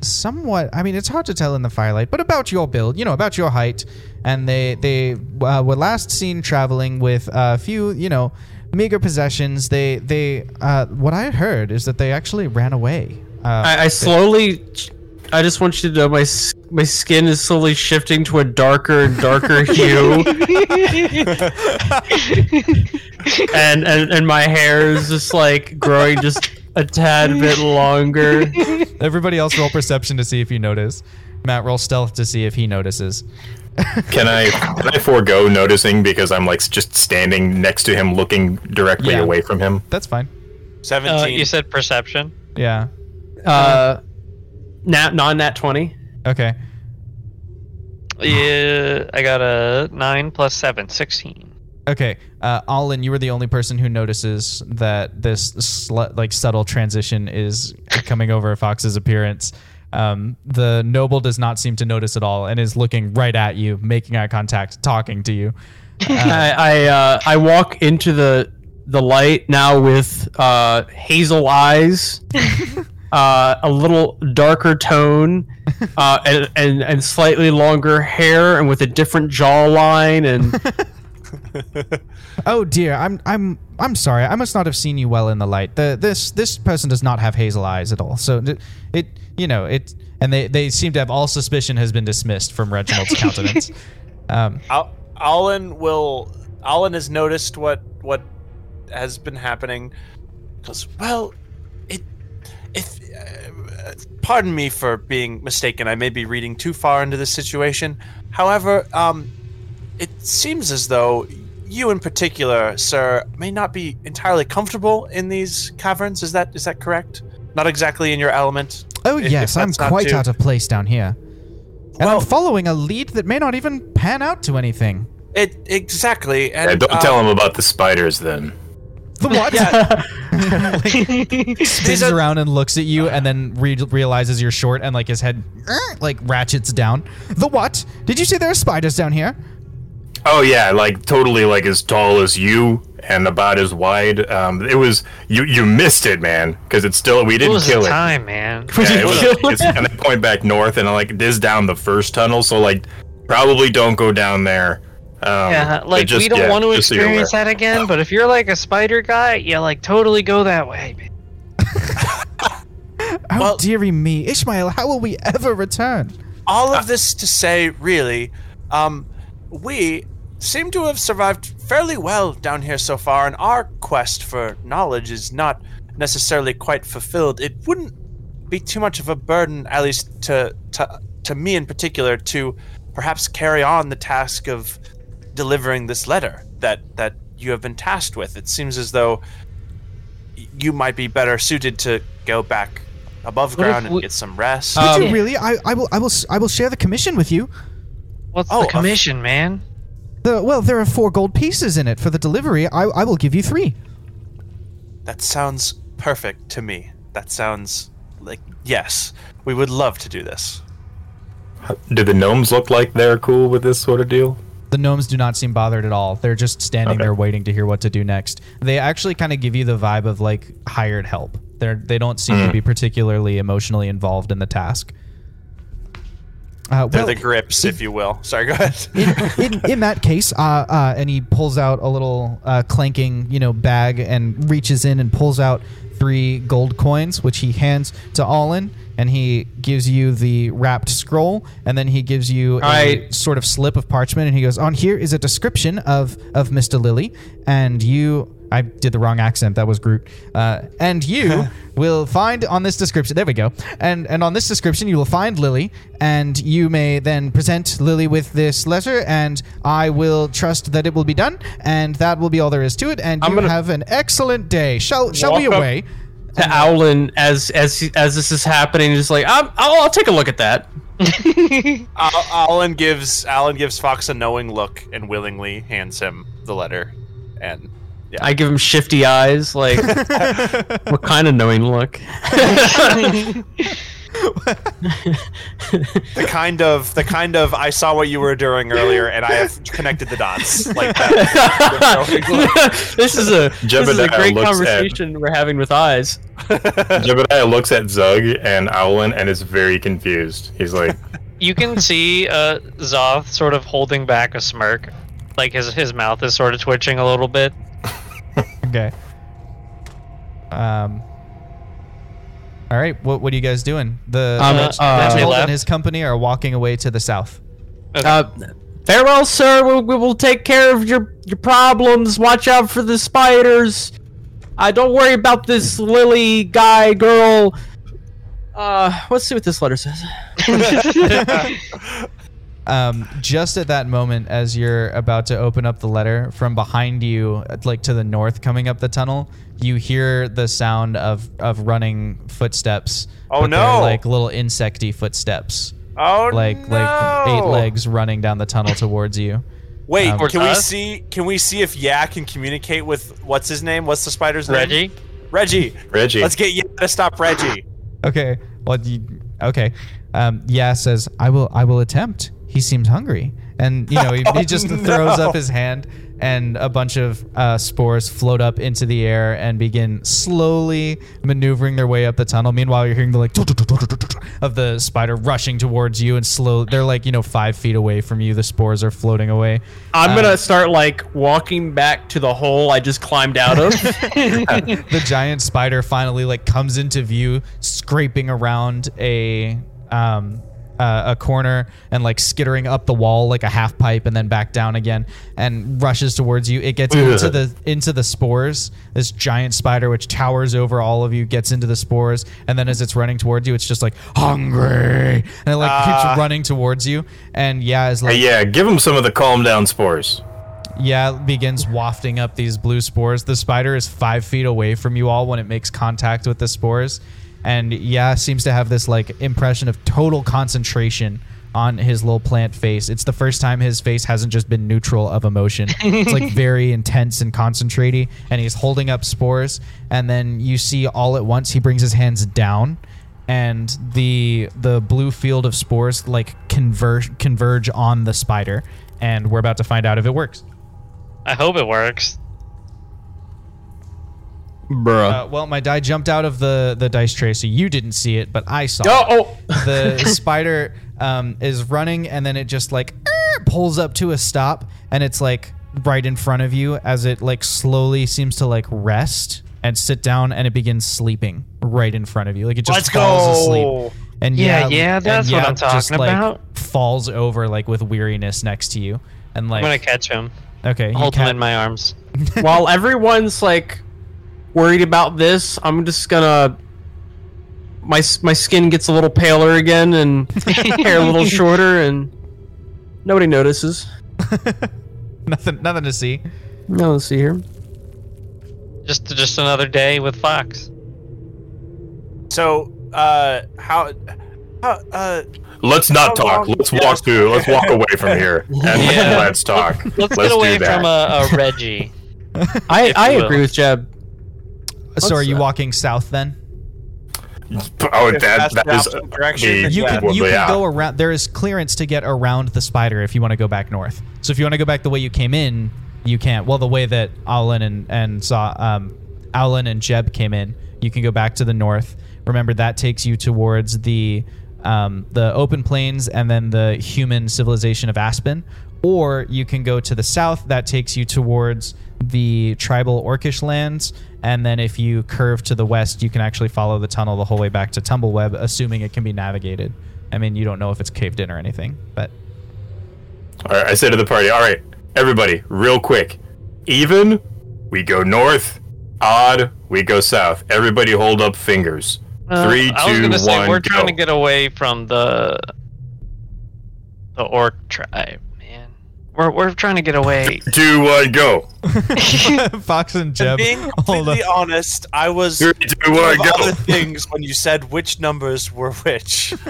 Somewhat, I mean, it's hard to tell in the firelight, but about your build, you know, about your height, and they they uh, were last seen traveling with a few, you know, meager possessions. They they uh, what I heard is that they actually ran away. Uh, I, I slowly I just want you to know my my skin is slowly shifting to a darker and darker hue. and, and and my hair is just like growing just a tad bit longer. everybody else roll perception to see if you notice. Matt roll stealth to see if he notices. Can I can I forego noticing because I'm like just standing next to him, looking directly Yeah. away from him? That's fine. Uh, 17. you said perception. Yeah. Uh, nat non nat twenty. Okay. Yeah, I got a nine plus seven, 16. Okay, uh, Alin, you were the only person who notices that this sl- like subtle transition is coming over Fox's appearance. Um, the noble does not seem to notice at all and is looking right at you, making eye contact, talking to you. I I, uh, I walk into the the light now with uh, hazel eyes, uh, a little darker tone, uh, and, and and slightly longer hair, and with a different jawline, and Oh dear, I'm I'm I'm sorry. I must not have seen you well in the light. The this this person does not have hazel eyes at all. So it, it you know it and they they seem to have all suspicion has been dismissed from Reginald's countenance. Um, Al- Alan will. Alan has noticed what what has been happening. Goes well. It if uh, pardon me for being mistaken. I may be reading too far into this situation. However, um, it seems as though you in particular, sir, may not be entirely comfortable in these caverns. Is that is that correct? Not exactly in your element. oh If- if yes, I'm quite too- out of place down here, and Well- I'm following a lead that may not even pan out to anything. It exactly. And Yeah, don't uh, tell him about the spiders then. The what? These spins are- around and looks at you, and then re- realizes you're short, and like his head "Er," like ratchets down. The what? Did you say there are spiders down here? Oh yeah, like totally like as tall as you and about as wide. Um, it was you. You missed it, man, because it's still we didn't was kill the it. time, man. Yeah, it was, it's, and they point back north, and like it is down the first tunnel, so like probably don't go down there. Um, Yeah, like just- we don't yeah, want to just so you're experience that again. But if you're like a spider guy, yeah, like totally go that way. Oh Well- dearie me, Ishmael, how will we ever return? all of this to say, really, um, we seem to have survived fairly well down here so far, and our quest for knowledge is not necessarily quite fulfilled. It wouldn't be too much of a burden, at least to to to me in particular, to perhaps carry on the task of delivering this letter that that you have been tasked with. It seems as though you might be better suited to go back above What if ground and get some rest. Did Um, you really? I, I will I will s- I will share the commission with you. What's Oh, the a- commission, man? The, well, there are four gold pieces in it for the delivery. I, I will give you three. That sounds perfect to me. That sounds like yes, we would love to do this. Do the gnomes look like they're cool with this sort of deal? The gnomes do not seem bothered at all. They're just standing Okay. there waiting to hear what to do next. They actually kind of give you the vibe of like hired help. They're they don't seem to be particularly emotionally involved in the task. Uh, They're the grips, if you will. Sorry, go ahead. in, in, in that case, uh, uh, and he pulls out a little uh, clanking, you know, bag and reaches in and pulls out three gold coins, which he hands to Allen, and he gives you the wrapped scroll, and then he gives you a sort of slip of parchment, and he goes, "On here is a description of of Mister Lily, and you." I did the wrong accent. That was Groot. Uh, and you will find on this description. There we go. And and on this description, you will find Lily, and you may then present Lily with this letter, and I will trust that it will be done, and that will be all there is to it. And I'm you have an excellent day. Shall shall we away? to Owlin as as as this is happening, just like I'm, I'll, I'll take a look at that. Al- Alan gives Alan gives Fox a knowing look and willingly hands him the letter. And I give him shifty eyes, like what kind of knowing look? the kind of the kind of I saw what you were doing earlier, and I have connected the dots like that. this is a this is a great looks at- conversation we're having with eyes. Jebediah looks at Zug and Owlin and is very confused. He's like, You can see uh, Zoth sort of holding back a smirk, like his his mouth is sort of twitching a little bit. Okay. Um. All right. What what are you guys doing? The Um, Reg- uh, Reginald They and his company are walking away to the south. Uh, farewell, sir. We, we will take care of your your problems. Watch out for the spiders. Uh, don't worry about this Lily guy girl. Uh, let's see what this letter says. Um, just at that moment, as you're about to open up the letter, from behind you, like to the north, coming up the tunnel, you hear the sound of of running footsteps. Oh, no. Like little insecty footsteps, Oh like no! like eight legs running down the tunnel towards you. Wait, Um, can we see? Can we see if Yak can communicate with what's his name? What's the spider's name? Reggie, Reggie. Reggie. Let's get Yak to stop Reggie. Okay. Well, you, okay. Um, yeah says I will. I will attempt. He seems hungry. And, you know, he, he just Oh, throws up his hand and a bunch of uh, spores float up into the air and begin slowly maneuvering their way up the tunnel. Meanwhile, you're hearing the like of the spider rushing towards you and slow. They're like, you know, five feet away from you. The spores are floating away. I'm Um, gonna start like walking back to the hole I just climbed out of. the giant spider finally like comes into view, scraping around a um uh, a corner and like skittering up the wall like a half pipe and then back down again and rushes towards you. It gets into the into the spores. This giant spider which towers over all of you gets into the spores and then as it's running towards you, it's just like hungry and it like Ah. keeps running towards you. And yeah, is like yeah, give him some of the calm down spores. yeah, begins wafting up these blue spores. The spider is five feet away from you all when it makes contact with the spores. And yeah, seems to have this like impression of total concentration on his little plant face. It's the first time his face hasn't just been neutral of emotion. it's like very intense and concentraty. And he's holding up spores. And then you see all at once he brings his hands down and the the blue field of spores like converge converge on the spider. And we're about to find out if it works. I hope it works. Bruh. Uh, well, my die jumped out of the the dice tray, so you didn't see it, but I saw Oh, it. The spider um, is running, and then it just like "Er," pulls up to a stop, and it's like right in front of you as it like slowly seems to like rest and sit down, and it begins sleeping right in front of you, like it just Let's falls go. asleep. And Yeah, yeah, yeah, and that's what I'm just, talking like, about. Falls over like with weariness next to you, and like I'm gonna catch him. okay, Hold him in my arms. While everyone's like worried about this, I'm just gonna. My my skin gets a little paler again and hair a little shorter, and nobody notices. nothing, nothing to see. No, let's see here. Just just another day with Fox. So, uh, how, how, uh, Let's not talk. long- Let's Yes. walk through. Let's walk away from here and Yeah. let's talk. Let's, Let's get away from a, a Reggie. I I agree with Jeb. So, are you that? walking south then? Oh, that that's that the is opposite direction, the- you can you can go around there is clearance to get around the spider if you want to go back north. So if you want to go back the way you came in you can't well the way that Alan and and saw um Alan and Jeb came in you can go back to the north. Remember that takes you towards the um, the open plains and then the human civilization of Aspen. Or you can go to the south that takes you towards the tribal orcish lands and then if you curve to the west you can actually follow the tunnel the whole way back to tumbleweb assuming it can be navigated i mean you don't know if it's caved in or anything but All right, I said to the party, all right, everybody, real quick. Even, we go north. Odd, we go south. Everybody hold up fingers. Three, Uh, I was two, gonna say one, we're go. trying to get away from the the orc tribe, man. We're we're trying to get away. Two, one, uh, go. fox and And jeb being hold completely honest, I was Three, two, full one, of go. other things when you said which numbers were which.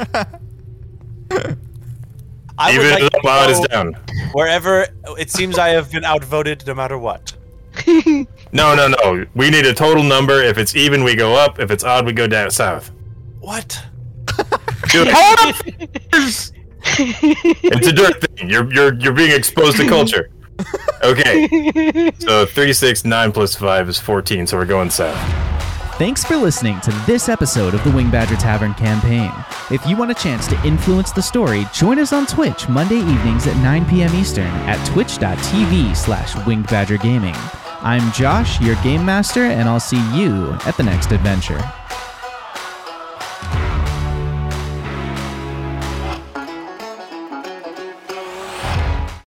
I Even would like it to up, odd is go down. wherever it seems I have been outvoted no matter what. No, no, no. We need a total number. If it's even, we go up. If it's odd, we go down south. What? Do it. It's a dirt thing. You're you're you're being exposed to culture. Okay. So three, six, nine plus five is fourteen. So we're going south. Thanks for listening to this episode of the Winged Badger Tavern campaign. If you want a chance to influence the story, join us on Twitch Monday evenings at 9 p.m. Eastern at twitch.tv slash Winged Badger Gaming. I'm Josh, your game master, and I'll see you at the next adventure.